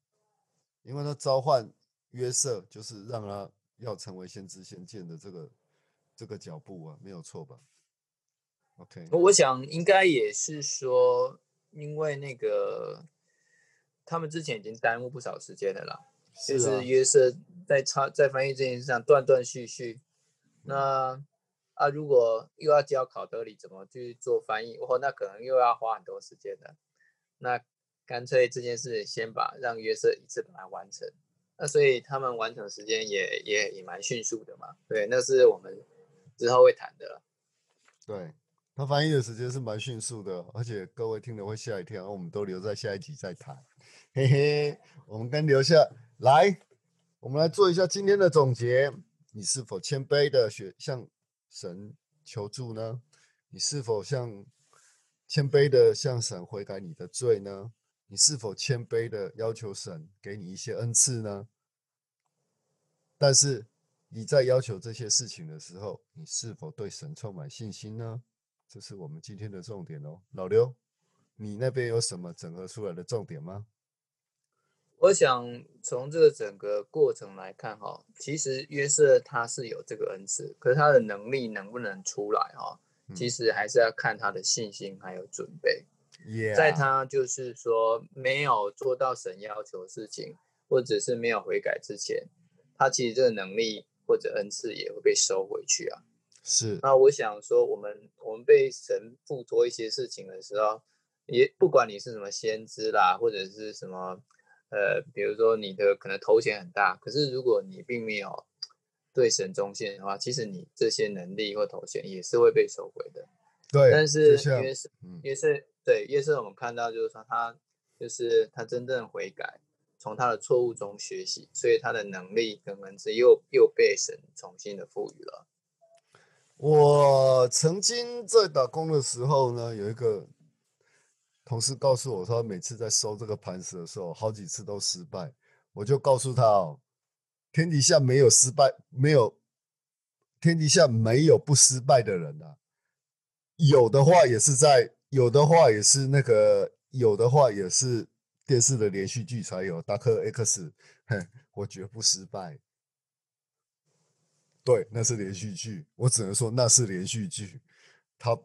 因为他召唤约瑟就是让他要成为先知先见的这个这个脚步啊，没有错吧？OK，我想应该也是说。因为那个，他们之前已经耽误不少时间了啦，就是约瑟在抄在翻译这件事上断断续续。那啊，如果又要教考德里怎么去做翻译，哦，那可能又要花很多时间的。那干脆这件事先把让约瑟一次把它完成。那所以他们完成时间也也也蛮迅速的嘛。对，那是我们之后会谈的。对。他翻译的时间是蛮迅速的，而且各位听了会吓一跳。我们都留在下一集再谈，嘿嘿。我们跟留下来，我们来做一下今天的总结。你是否谦卑的学向神求助呢？你是否向谦卑的向神悔改你的罪呢？你是否谦卑的要求神给你一些恩赐呢？但是你在要求这些事情的时候，你是否对神充满信心呢？这是我们今天的重点哦。老刘，你那边有什么整合出来的重点吗？我想从这个整个过程来看，哈，其实约瑟他是有这个恩赐，可是他的能力能不能出来，哈，其实还是要看他的信心还有准备。在他就是说没有做到神要求的事情，或者是没有悔改之前，他其实这个能力或者恩赐也会被收回去啊。是。那我想说，我们我们被神附托一些事情的时候，也不管你是什么先知啦，或者是什么，呃，比如说你的可能头衔很大，可是如果你并没有对神忠心的话，其实你这些能力或头衔也是会被收回的。对。但是约是约是。对，耶稣我们看到就是说他就是他真正悔改，从他的错误中学习，所以他的能力跟恩赐又又被神重新的赋予了。我曾经在打工的时候呢，有一个同事告诉我说，每次在收这个盘石的时候，好几次都失败。我就告诉他哦，天底下没有失败，没有天底下没有不失败的人啊，有的话也是在。有的话也是那个，有的话也是电视的连续剧才有。达克 X，哼，我绝不失败。对，那是连续剧，我只能说那是连续剧，它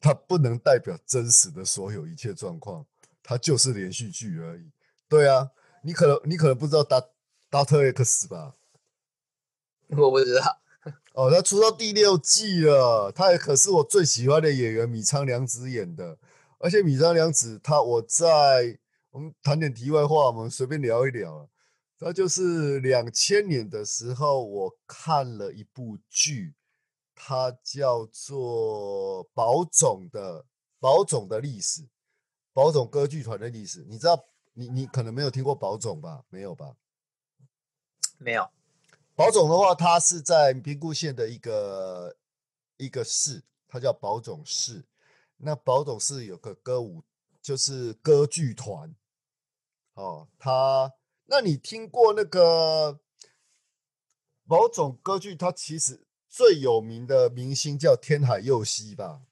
它不能代表真实的所有一切状况，它就是连续剧而已。对啊，你可能你可能不知道达达特 X 吧？我不知道。哦，他出到第六季了，他也可是我最喜欢的演员米仓凉子演的，而且米仓凉子他我在我们谈点题外话，我们随便聊一聊。他就是两千年的时候，我看了一部剧，它叫做《宝总的宝总的历史》，宝总歌剧团的历史。你知道，你你可能没有听过宝总吧？没有吧？没有。宝总的话，它是在平谷县的一个一个市，它叫宝总市。那宝总市有个歌舞，就是歌剧团。哦，它，那你听过那个某种歌剧？它其实最有名的明星叫天海佑希吧？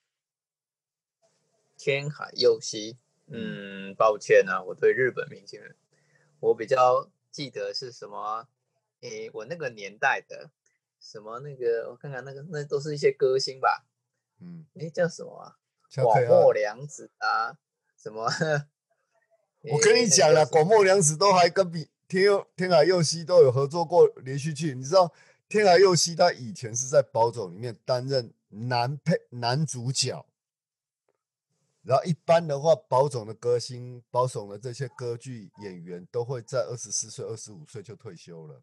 天海佑希，嗯，抱歉啊，我对日本明星，我比较记得是什么？诶，我那个年代的什么那个，我看看那个，那都是一些歌星吧。嗯，诶，叫什么啊？广末凉子啊？什么？我跟你讲了，广末凉子都还跟比天佑天海佑希都有合作过连续剧。你知道天海佑希他以前是在宝冢里面担任男配男主角。然后一般的话，宝冢的歌星、宝冢的这些歌剧演员都会在二十四岁、二十五岁就退休了。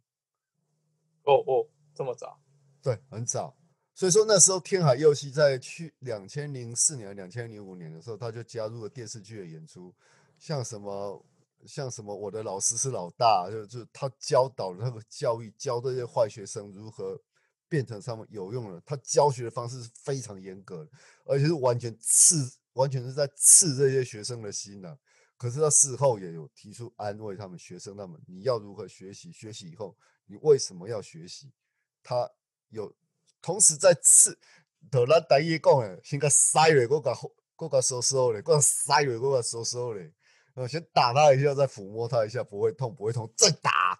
哦哦，这么早？对，很早。所以说那时候天海佑希在去两千零四年、两千零五年的时候，他就加入了电视剧的演出，像什么像什么我的老师是老大，就就他教导那个教育，教这些坏学生如何变成他们有用的。他教学的方式是非常严格的，而且是完全刺，完全是在刺这些学生的心呐。可是他事后也有提出安慰他们学生，他们你要如何学习？学习以后。你为什么要学习？他有同时在刺，头咱第一讲诶，先个塞嘞，我个我个收收嘞，个塞嘞，我个收收嘞。呃，先打他一下，再抚摸他一下，不会痛，不会痛，再打，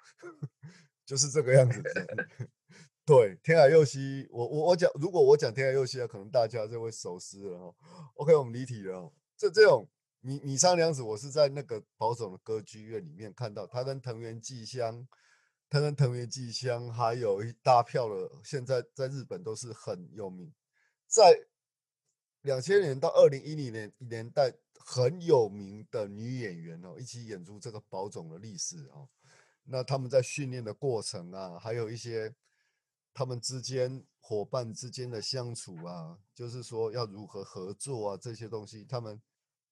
就是这个样子。对，天海佑希，我我我讲，如果我讲天海佑希啊，可能大家就会熟悉了哈。OK，我们离题了。这这种米米仓凉子，我是在那个保守的歌剧院里面看到，他跟藤原纪香。他跟藤原纪香还有一大票的，现在在日本都是很有名，在两千年到二零一零年年代很有名的女演员哦，一起演出这个宝冢的历史哦。那他们在训练的过程啊，还有一些他们之间伙伴之间的相处啊，就是说要如何合作啊，这些东西，他们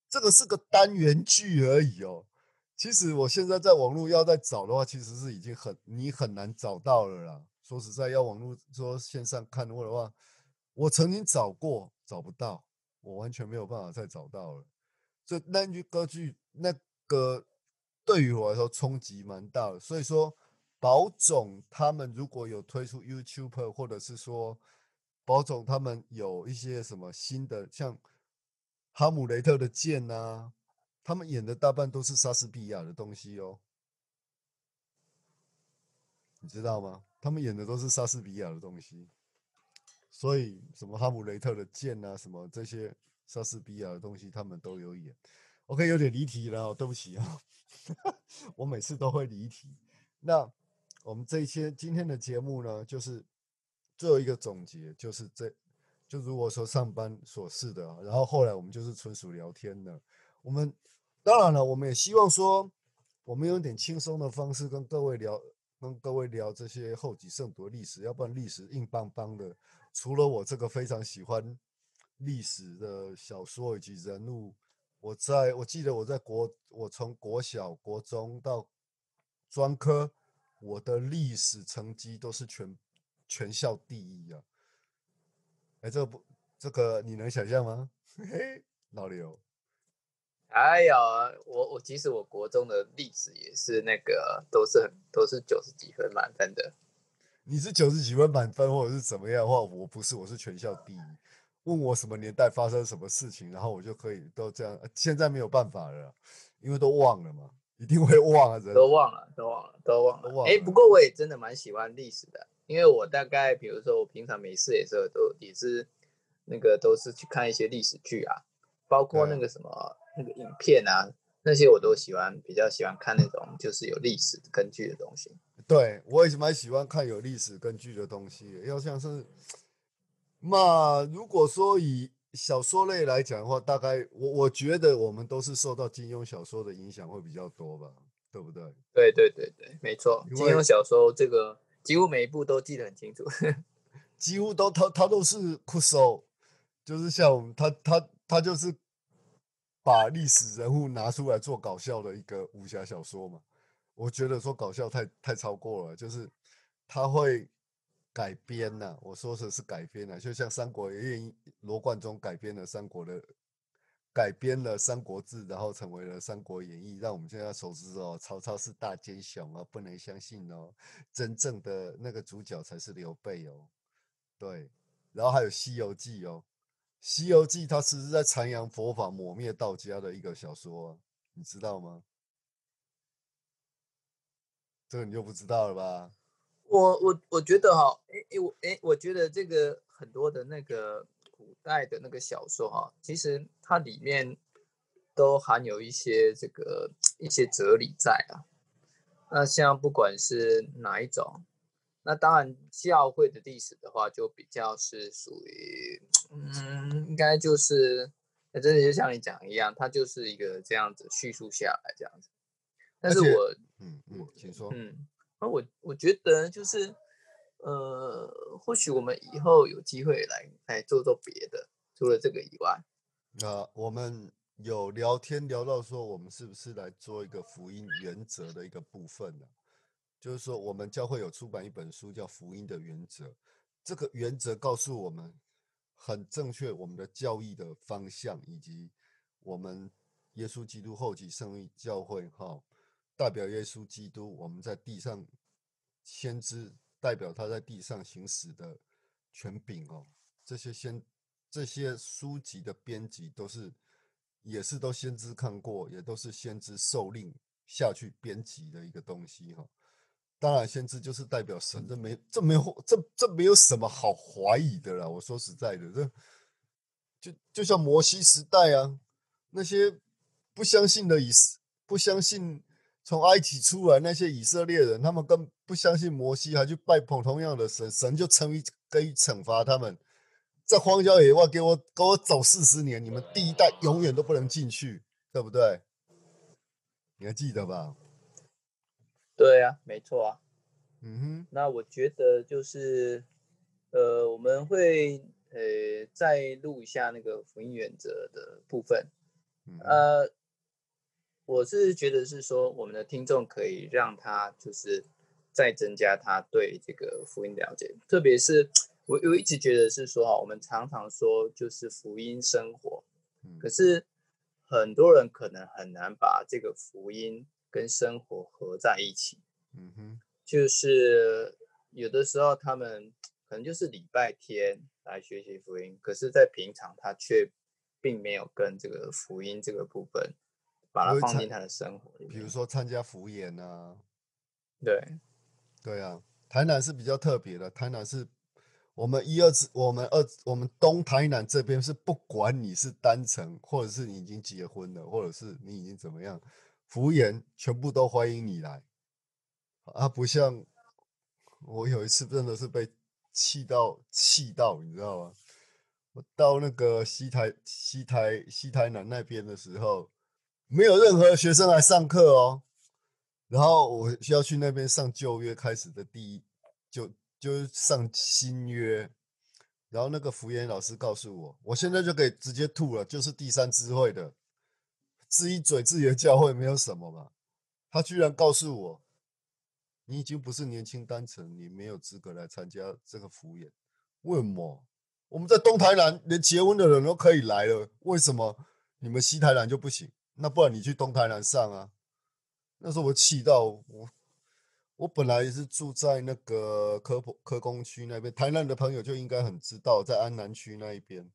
这个是个单元剧而已哦。其实我现在在网络要再找的话，其实是已经很你很难找到了啦。说实在，要网络说线上看的话，我曾经找过，找不到，我完全没有办法再找到了。这那句歌剧那个对于我来说冲击蛮大的，所以说宝总他们如果有推出 YouTube，或者是说宝总他们有一些什么新的，像哈姆雷特的剑呐，他们演的大半都是莎士比亚的东西哦，你知道吗？他们演的都是莎士比亚的东西，所以什么哈姆雷特的剑啊，什么这些莎士比亚的东西，他们都有演。OK，有点离题了，对不起啊，我每次都会离题。那我们这一些今天的节目呢，就是最后一个总结，就是这就如果说上班琐事的，然后后来我们就是纯属聊天的。我们当然了，我们也希望说，我们用一点轻松的方式跟各位聊。跟各位聊这些后几圣夺历史，要不然历史硬邦邦的。除了我这个非常喜欢历史的小说以及人物，我在我记得我在国，我从国小、国中到专科，我的历史成绩都是全全校第一啊！哎，这不这个你能想象吗？嘿嘿，老刘。哎呀，我我其实我国中的历史也是那个都是很都是九十几分满分的。你是九十几分满分，或者是怎么样的话，我不是，我是全校第一。问我什么年代发生什么事情，然后我就可以都这样。现在没有办法了，因为都忘了嘛，一定会忘啊，人都忘了，都忘了，都忘了。哎，不过我也真的蛮喜欢历史的，因为我大概比如说我平常没事的时候，都也是那个都是去看一些历史剧啊，包括那个什么。那个影片啊，那些我都喜欢，比较喜欢看那种就是有历史根据的东西。对我也蛮喜欢看有历史根据的东西。要像是，那如果说以小说类来讲的话，大概我我觉得我们都是受到金庸小说的影响会比较多吧，对不对？对对对对，没错。金庸小说这个几乎每一部都记得很清楚，几乎都他他都是酷手，就是像我们他他他就是。把历史人物拿出来做搞笑的一个武侠小说嘛？我觉得说搞笑太太超过了，就是他会改编呐。我说的是改编呐，就像《三国演义》，罗贯中改编了三国的，改编了《三国志》，然后成为了《三国演义》，让我们现在熟知哦，曹操是大奸雄哦，不能相信哦，真正的那个主角才是刘备哦。对，然后还有《西游记》哦。《西游记》它其实在阐扬佛法、抹灭道家的一个小说，你知道吗？这个你就不知道了吧？我我我觉得哈，哎哎我哎，我觉得这个很多的那个古代的那个小说哈，其实它里面都含有一些这个一些哲理在啊。那像不管是哪一种。那当然，教会的历史的话，就比较是属于，嗯，应该就是，真的就像你讲一样，它就是一个这样子叙述下来这样子。但是我，嗯嗯，请说。嗯，那我我觉得就是，呃，或许我们以后有机会来来做做别的，除了这个以外。那我们有聊天聊到说，我们是不是来做一个福音原则的一个部分呢？就是说，我们教会有出版一本书，叫《福音的原则》。这个原则告诉我们很正确我们的教义的方向，以及我们耶稣基督后期圣域教会哈，代表耶稣基督，我们在地上先知代表他在地上行使的权柄哦。这些先这些书籍的编辑都是也是都先知看过，也都是先知受令下去编辑的一个东西哈。当然，先知就是代表神，这没这没有这这没有什么好怀疑的啦。我说实在的，这就就像摩西时代啊，那些不相信的以不相信从埃及出来那些以色列人，他们更不相信摩西，还去拜捧同样的神，神就成为可以惩罚他们，在荒郊野外给我给我走四十年，你们第一代永远都不能进去，对不对？你还记得吧？对啊，没错啊。嗯哼，那我觉得就是，呃，我们会呃再录一下那个福音原则的部分。呃，我是觉得是说，我们的听众可以让他就是再增加他对这个福音了解，特别是我我一直觉得是说哈，我们常常说就是福音生活，可是很多人可能很难把这个福音。跟生活合在一起，嗯哼，就是有的时候他们可能就是礼拜天来学习福音，可是，在平常他却并没有跟这个福音这个部分把它放进他的生活里比如说参加福演啊，对，对啊，台南是比较特别的，台南是。我们一二次，我们二我们东台南这边是不管你是单程，或者是你已经结婚了，或者是你已经怎么样，服务员全部都欢迎你来。啊，不像我有一次真的是被气到气到，你知道吗？我到那个西台西台西台南那边的时候，没有任何学生来上课哦。然后我需要去那边上旧约开始的第一就。就上新约，然后那个福言老师告诉我，我现在就可以直接吐了，就是第三智慧的，自己嘴自己的教会没有什么嘛。他居然告诉我，你已经不是年轻单纯，你没有资格来参加这个福音。为什么？我们在东台南连结婚的人都可以来了，为什么你们西台南就不行？那不然你去东台南上啊？那时候我气到我。我本来是住在那个科普科工区那边，台南的朋友就应该很知道，在安南区那一边。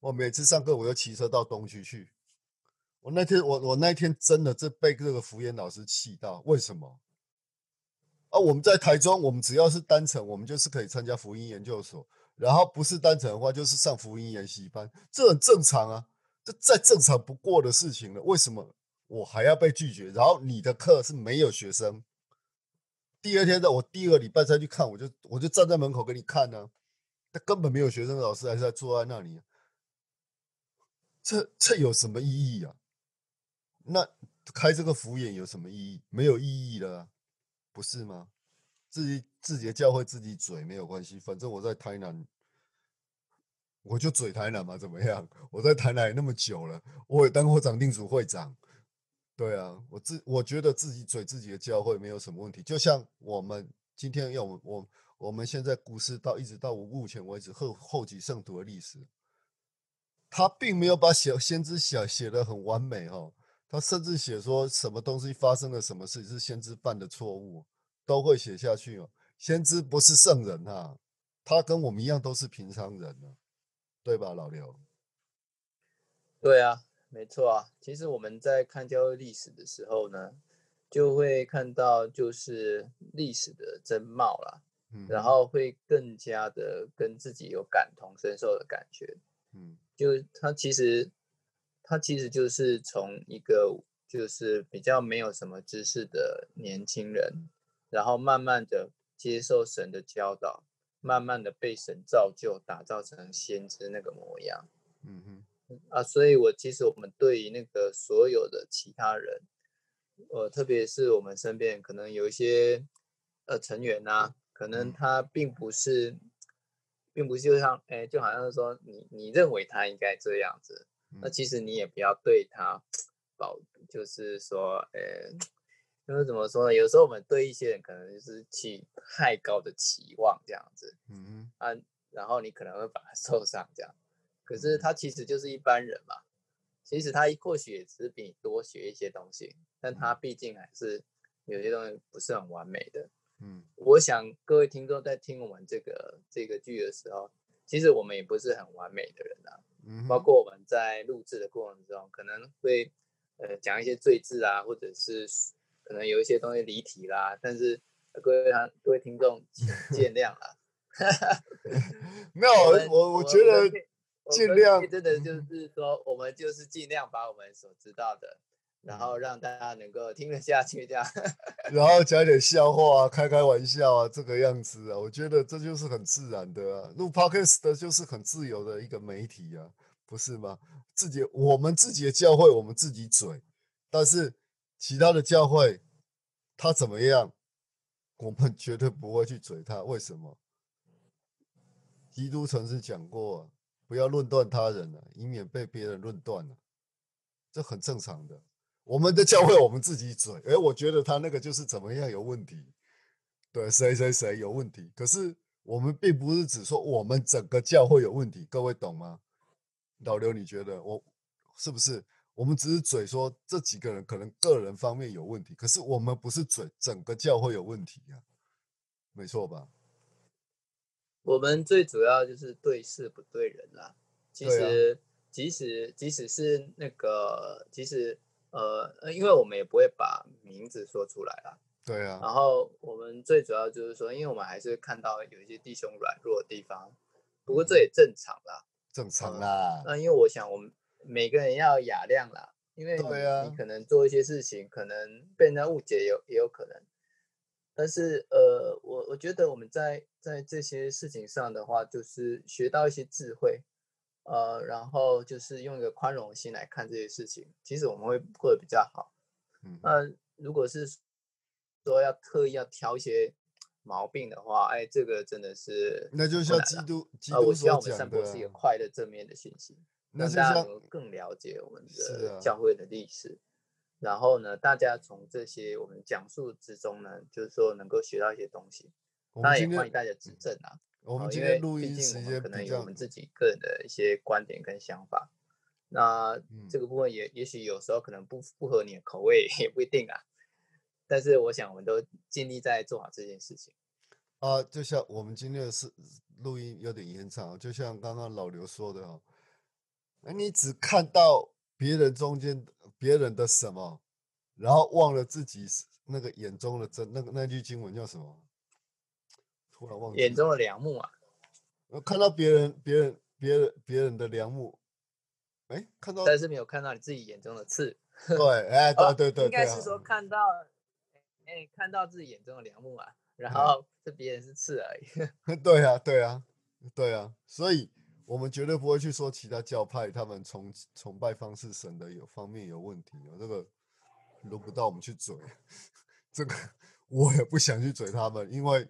我每次上课，我就骑车到东区去。我那天，我我那天真的这被这个福音老师气到，为什么？啊，我们在台中，我们只要是单程，我们就是可以参加福音研究所，然后不是单程的话，就是上福音研习班，这很正常啊，这再正常不过的事情了。为什么我还要被拒绝？然后你的课是没有学生？第二天的我第二个礼拜再去看，我就我就站在门口给你看呢，他根本没有学生，老师还是在坐在那里，这这有什么意义啊？那开这个敷衍有什么意义？没有意义了，不是吗？自己自己的教会自己嘴没有关系，反正我在台南，我就嘴台南嘛，怎么样？我在台南那么久了，我也当过长定组会长。对啊，我自我觉得自己嘴自己的教会没有什么问题。就像我们今天要我我我们现在古诗到一直到目前为止后后继圣徒的历史，他并没有把写先知写写的很完美哈，他甚至写说什么东西发生了什么事是先知犯的错误，都会写下去哦。先知不是圣人啊，他跟我们一样都是平常人呢，对吧，老刘？对啊。没错啊，其实我们在看教育历史的时候呢，就会看到就是历史的真貌啦，嗯，然后会更加的跟自己有感同身受的感觉，嗯，就他其实他其实就是从一个就是比较没有什么知识的年轻人，然后慢慢的接受神的教导，慢慢的被神造就，打造成先知那个模样，嗯哼。啊，所以，我其实我们对于那个所有的其他人，呃，特别是我们身边可能有一些呃成员呐，可能他并不是，并不是就像，哎，就好像是说你你认为他应该这样子，那其实你也不要对他 保，就是说，呃，因为怎么说呢？有时候我们对一些人可能就是起太高的期望这样子，嗯啊，然后你可能会把他 受伤这样。可是他其实就是一般人嘛，其实他或许也只是比你多学一些东西，但他毕竟还是有些东西不是很完美的。嗯，我想各位听众在听我们这个这个剧的时候，其实我们也不是很完美的人啊。嗯，包括我们在录制的过程中，可能会呃讲一些罪字啊，或者是可能有一些东西离题啦，但是各位各位听众请 见谅啦。没有，我我觉得。尽量真的就是说，我们就是尽量把我们所知道的，然后让大家能够听得下去，这样。然后讲点笑话啊，开开玩笑啊，这个样子啊，我觉得这就是很自然的啊。录 podcast 的就是很自由的一个媒体啊，不是吗？自己我们自己的教会，我们自己嘴，但是其他的教会他怎么样，我们绝对不会去嘴他。为什么？基督曾是讲过。不要论断他人了，以免被别人论断了，这很正常的。我们的教会我们自己嘴，哎，我觉得他那个就是怎么样有问题，对，谁谁谁有问题。可是我们并不是只说我们整个教会有问题，各位懂吗？老刘，你觉得我是不是？我们只是嘴说这几个人可能个人方面有问题，可是我们不是嘴整个教会有问题啊，没错吧？我们最主要就是对事不对人啦。其实，即使即使是那个，其实呃，因为我们也不会把名字说出来啦。对啊。然后我们最主要就是说，因为我们还是看到有一些弟兄软弱的地方，不过这也正常啦。正常啦。那因为我想我们。每个人要雅量啦，因为你可能做一些事情，可能被人家误解，有也有可能。但是呃，我我觉得我们在在这些事情上的话，就是学到一些智慧，呃，然后就是用一个宽容心来看这些事情，其实我们会过得比较好。那如果是说要特意要挑一些毛病的话，哎，这个真的是那就像基督基督所讲的，我希望我们散播是一个快乐正面的信息。让大家更了解我们的教会的历史，然后呢，大家从这些我们讲述之中呢，就是说能够学到一些东西。当然也欢迎大家指正啊。我们今天录音时间可能有我们自己个人的一些观点跟想法。那这个部分也也许有时候可能不不合你的口味，也不一定啊。但是我想我们都尽力在做好这件事情。啊，就像我们今天的是录音有点延长，就像刚刚老刘说的哦。那你只看到别人中间别人的什么，然后忘了自己那个眼中的真那个那句经文叫什么？突然忘记。眼中的良木啊！我看到别人别人别人别人的良木，哎，看到，但是没有看到你自己眼中的刺。对，哎，对对对，应该是说看到，哎，看到自己眼中的良木啊，然后是别人是刺而已。对啊，对啊，对啊，所以。我们绝对不会去说其他教派他们崇崇拜方式神的有方面有问题哦，这个轮不到我们去嘴，这个我也不想去嘴他们，因为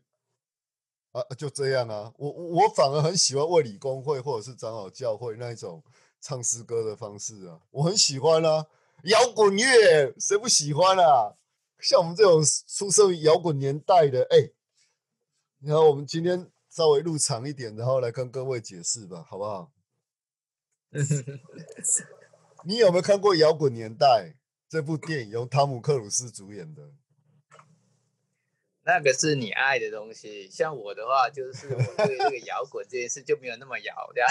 啊就这样啊，我我反而很喜欢卫理公会或者是长老教会那一种唱诗歌的方式啊，我很喜欢啊，摇滚乐谁不喜欢啊？像我们这种出生于摇滚年代的，哎，你看我们今天。稍微录长一点，然后来跟各位解释吧，好不好？你有没有看过《摇滚年代》这部电影？由汤姆克鲁斯主演的。那个是你爱的东西，像我的话，就是我对这个摇滚这件事就没有那么摇的。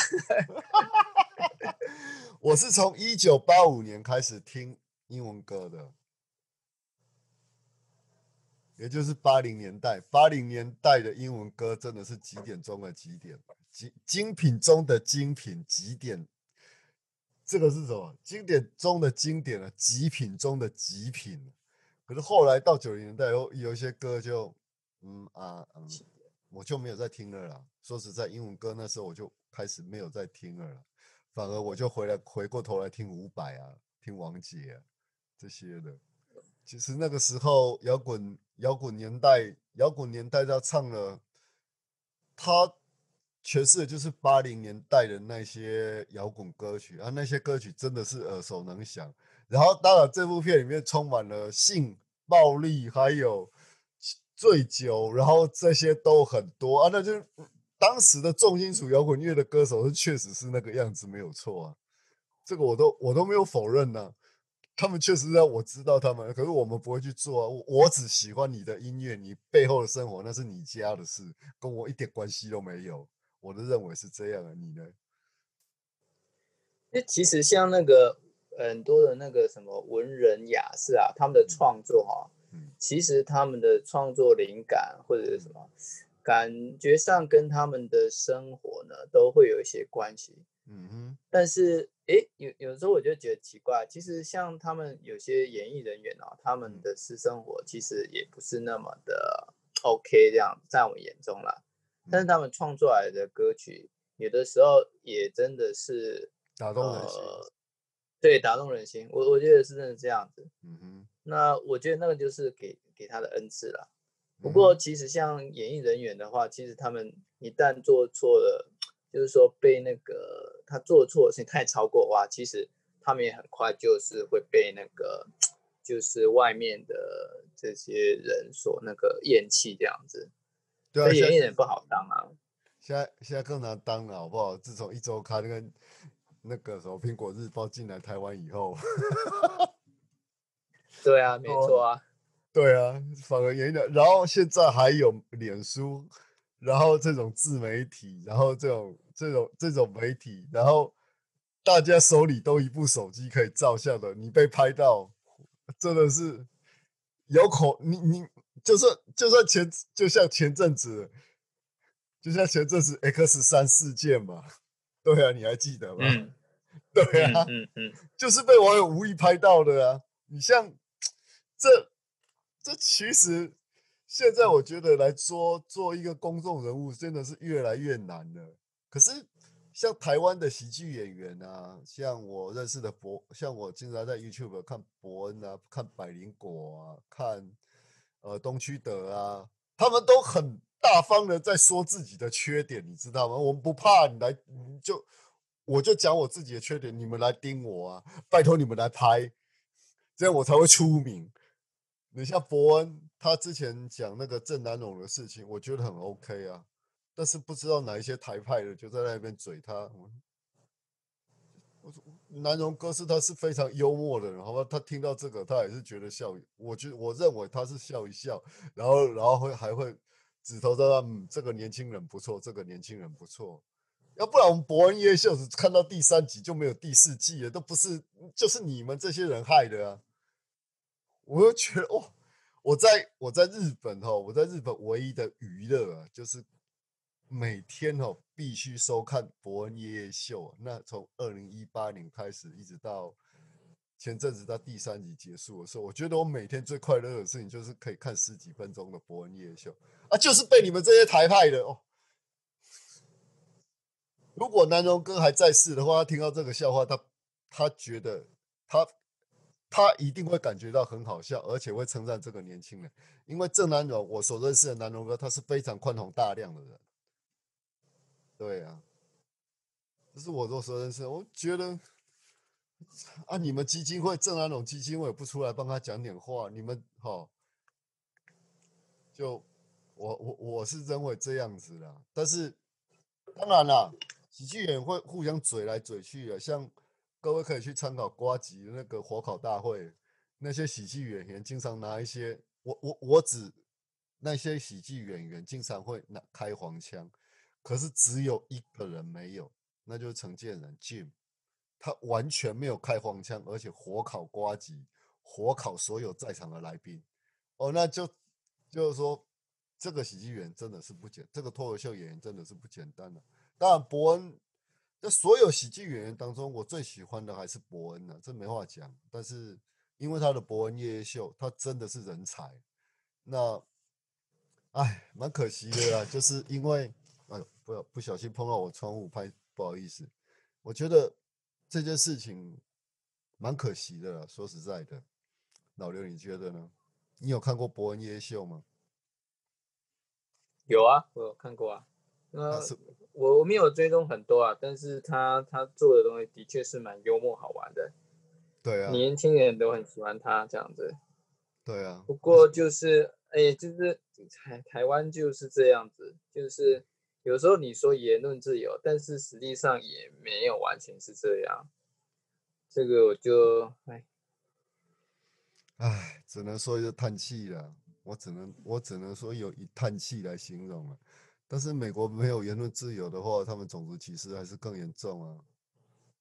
我是从一九八五年开始听英文歌的。也就是八零年代，八零年代的英文歌真的是极点中的极点，精精品中的精品，极点。这个是什么？经典中的经典了，极品中的极品。可是后来到九零年代，有有一些歌就，嗯啊嗯，我就没有再听了啦。说实在，英文歌那时候我就开始没有再听了，反而我就回来回过头来听伍佰啊，听王杰啊这些的。其实那个时候摇滚摇滚年代摇滚年代他唱了，他诠释的就是八零年代的那些摇滚歌曲啊，那些歌曲真的是耳熟能详。然后当然这部片里面充满了性暴力，还有醉酒，然后这些都很多啊。那就当时的重金属摇滚乐的歌手是确实是那个样子没有错啊，这个我都我都没有否认呢。他们确实让我知道他们，可是我们不会去做。我我只喜欢你的音乐，你背后的生活那是你家的事，跟我一点关系都没有。我的认为是这样的，你呢？那其实像那个很多的那个什么文人雅士啊，他们的创作哈，其实他们的创作灵感或者是什么，感觉上跟他们的生活呢都会有一些关系。嗯哼，但是。诶，有有时候我就觉得奇怪，其实像他们有些演艺人员哦，他们的私生活其实也不是那么的 OK，这样在我眼中啦。但是他们创作来的歌曲，有的时候也真的是打动人心，对，打动人心。我我觉得是真的这样子。嗯哼，那我觉得那个就是给给他的恩赐了。不过其实像演艺人员的话，其实他们一旦做错了。就是说被那个他做错事情太超过哇，其实他们也很快就是会被那个就是外面的这些人所那个厌弃这样子，对啊，演艺人不好当啊。现在现在更难当了，好不好？自从一周刊那个那个什么苹果日报进来台湾以后，对啊，没错啊，对啊，反而演艺人。然后现在还有脸书，然后这种自媒体，然后这种这种这种媒体，然后大家手里都一部手机可以照相的，你被拍到，真的是有口你你就算就算前就像前阵子，就像前阵子 X 三事件嘛。对啊，你还记得吗？对啊，嗯嗯，就是被网友无意拍到的啊。你像这这，其实现在我觉得来说做一个公众人物，真的是越来越难了。可是像台湾的喜剧演员啊，像我认识的博，像我经常在 YouTube 看伯恩啊，看百灵果啊，看呃东区德啊，他们都很。大方的在说自己的缺点，你知道吗？我们不怕你来，就我就讲我自己的缺点，你们来盯我啊！拜托你们来拍，这样我才会出名。你像伯恩，他之前讲那个郑南榕的事情，我觉得很 OK 啊。但是不知道哪一些台派的就在那边嘴他。我说南榕哥是他是非常幽默的人，好吧？他听到这个，他也是觉得笑。我觉我认为他是笑一笑，然后然后会还会。指头说：“嗯，这个年轻人不错，这个年轻人不错。要不然我们伯恩夜秀只看到第三集就没有第四季了，都不是，就是你们这些人害的啊！我就觉得，哦，我在我在日本哈，我在日本唯一的娱乐啊，就是每天哦必须收看伯恩夜夜秀。那从二零一八年开始，一直到。”前阵子到第三集结束的时候，我觉得我每天最快乐的事情就是可以看十几分钟的伯恩夜秀啊，就是被你们这些台派的哦。如果南荣哥还在世的话，他听到这个笑话，他他觉得他他一定会感觉到很好笑，而且会称赞这个年轻人，因为郑南荣我所认识的南荣哥，他是非常宽宏大量的人。对啊，这是我所认识，我觉得。啊！你们基金会郑安龙基金会不出来帮他讲点话，你们哈？就我我我是认为这样子的，但是当然啦，喜剧演员会互相嘴来嘴去的，像各位可以去参考瓜吉那个火烤大会，那些喜剧演员经常拿一些我我我指那些喜剧演员经常会拿开黄腔，可是只有一个人没有，那就是陈建仁 Jim。他完全没有开黄腔，而且火烤瓜吉，火烤所有在场的来宾。哦，那就就是说，这个喜剧演员真的是不简，这个脱口秀演员真的是不简单的。当然，伯恩，在所有喜剧演员当中，我最喜欢的还是伯恩呢，这没话讲。但是因为他的伯恩夜夜秀，他真的是人才。那，哎，蛮可惜的啦，就是因为，哎，不要不小心碰到我窗户拍，不好意思。我觉得。这件事情蛮可惜的，说实在的，老刘你觉得呢？你有看过伯恩夜秀吗？有啊，我有看过啊。那我我没有追踪很多啊，但是他他做的东西的确是蛮幽默好玩的。对啊，年轻人都很喜欢他这样子。对啊。不过就是哎，就是台台湾就是这样子，就是。有时候你说言论自由，但是实际上也没有完全是这样。这个我就唉，唉，只能说一个叹气了。我只能我只能说有一叹气来形容了。但是美国没有言论自由的话，他们种族歧视还是更严重啊，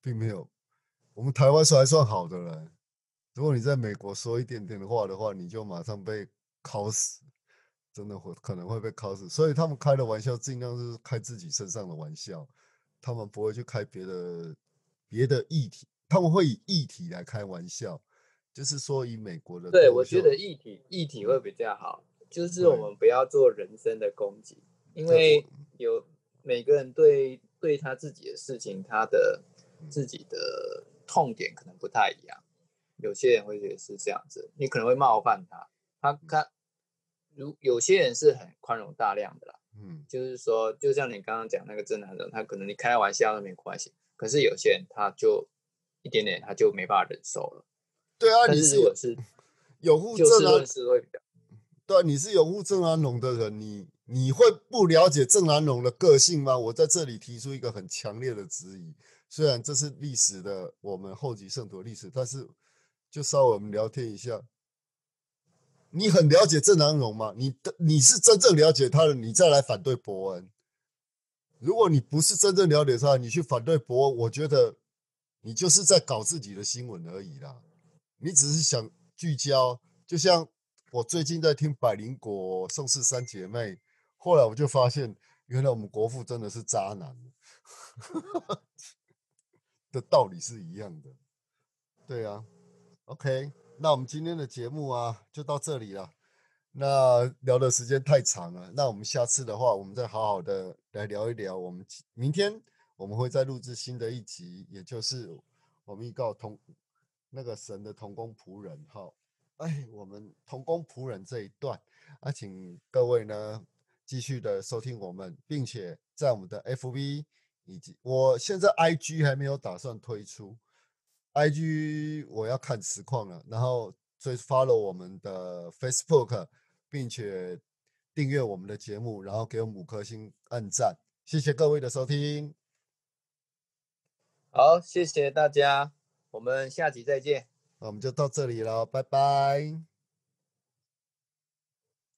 并没有。我们台湾是还算好的了。如果你在美国说一点点的话的话，你就马上被烤死。真的会可能会被烤死，所以他们开的玩笑尽量是开自己身上的玩笑，他们不会去开别的别的议题，他们会以议题来开玩笑，就是说以美国的。对，我觉得议题议题会比较好，就是我们不要做人身的攻击，因为有每个人对对他自己的事情，他的自己的痛点可能不太一样，有些人会觉得是这样子，你可能会冒犯他，他他。如有些人是很宽容大量的啦，嗯，就是说，就像你刚刚讲那个正男人，他可能你开玩笑都没关系，可是有些人他就一点点他就没办法忍受了。对啊，你是我是有护正安是会比较，对，你是有护证啊龙的人，你你会不了解郑南龙的个性吗？我在这里提出一个很强烈的质疑。虽然这是历史的我们后继圣徒的历史，但是就稍微我们聊天一下。你很了解郑南荣吗？你的你是真正了解他的，你再来反对伯恩。如果你不是真正了解他，你去反对伯恩，我觉得你就是在搞自己的新闻而已啦。你只是想聚焦，就像我最近在听百灵果宋氏三姐妹，后来我就发现，原来我们国父真的是渣男，的道理是一样的。对啊，OK。那我们今天的节目啊，就到这里了。那聊的时间太长了，那我们下次的话，我们再好好的来聊一聊。我们明天我们会再录制新的一集，也就是我们预告同那个神的同工仆人。哈，哎，我们同工仆人这一段啊，请各位呢继续的收听我们，并且在我们的 FV 以及我现在 IG 还没有打算推出。I G 我要看实况了，然后追 follow 我们的 Facebook，并且订阅我们的节目，然后给我们五颗星按赞，谢谢各位的收听。好，谢谢大家，我们下集再见。那我们就到这里了，拜拜。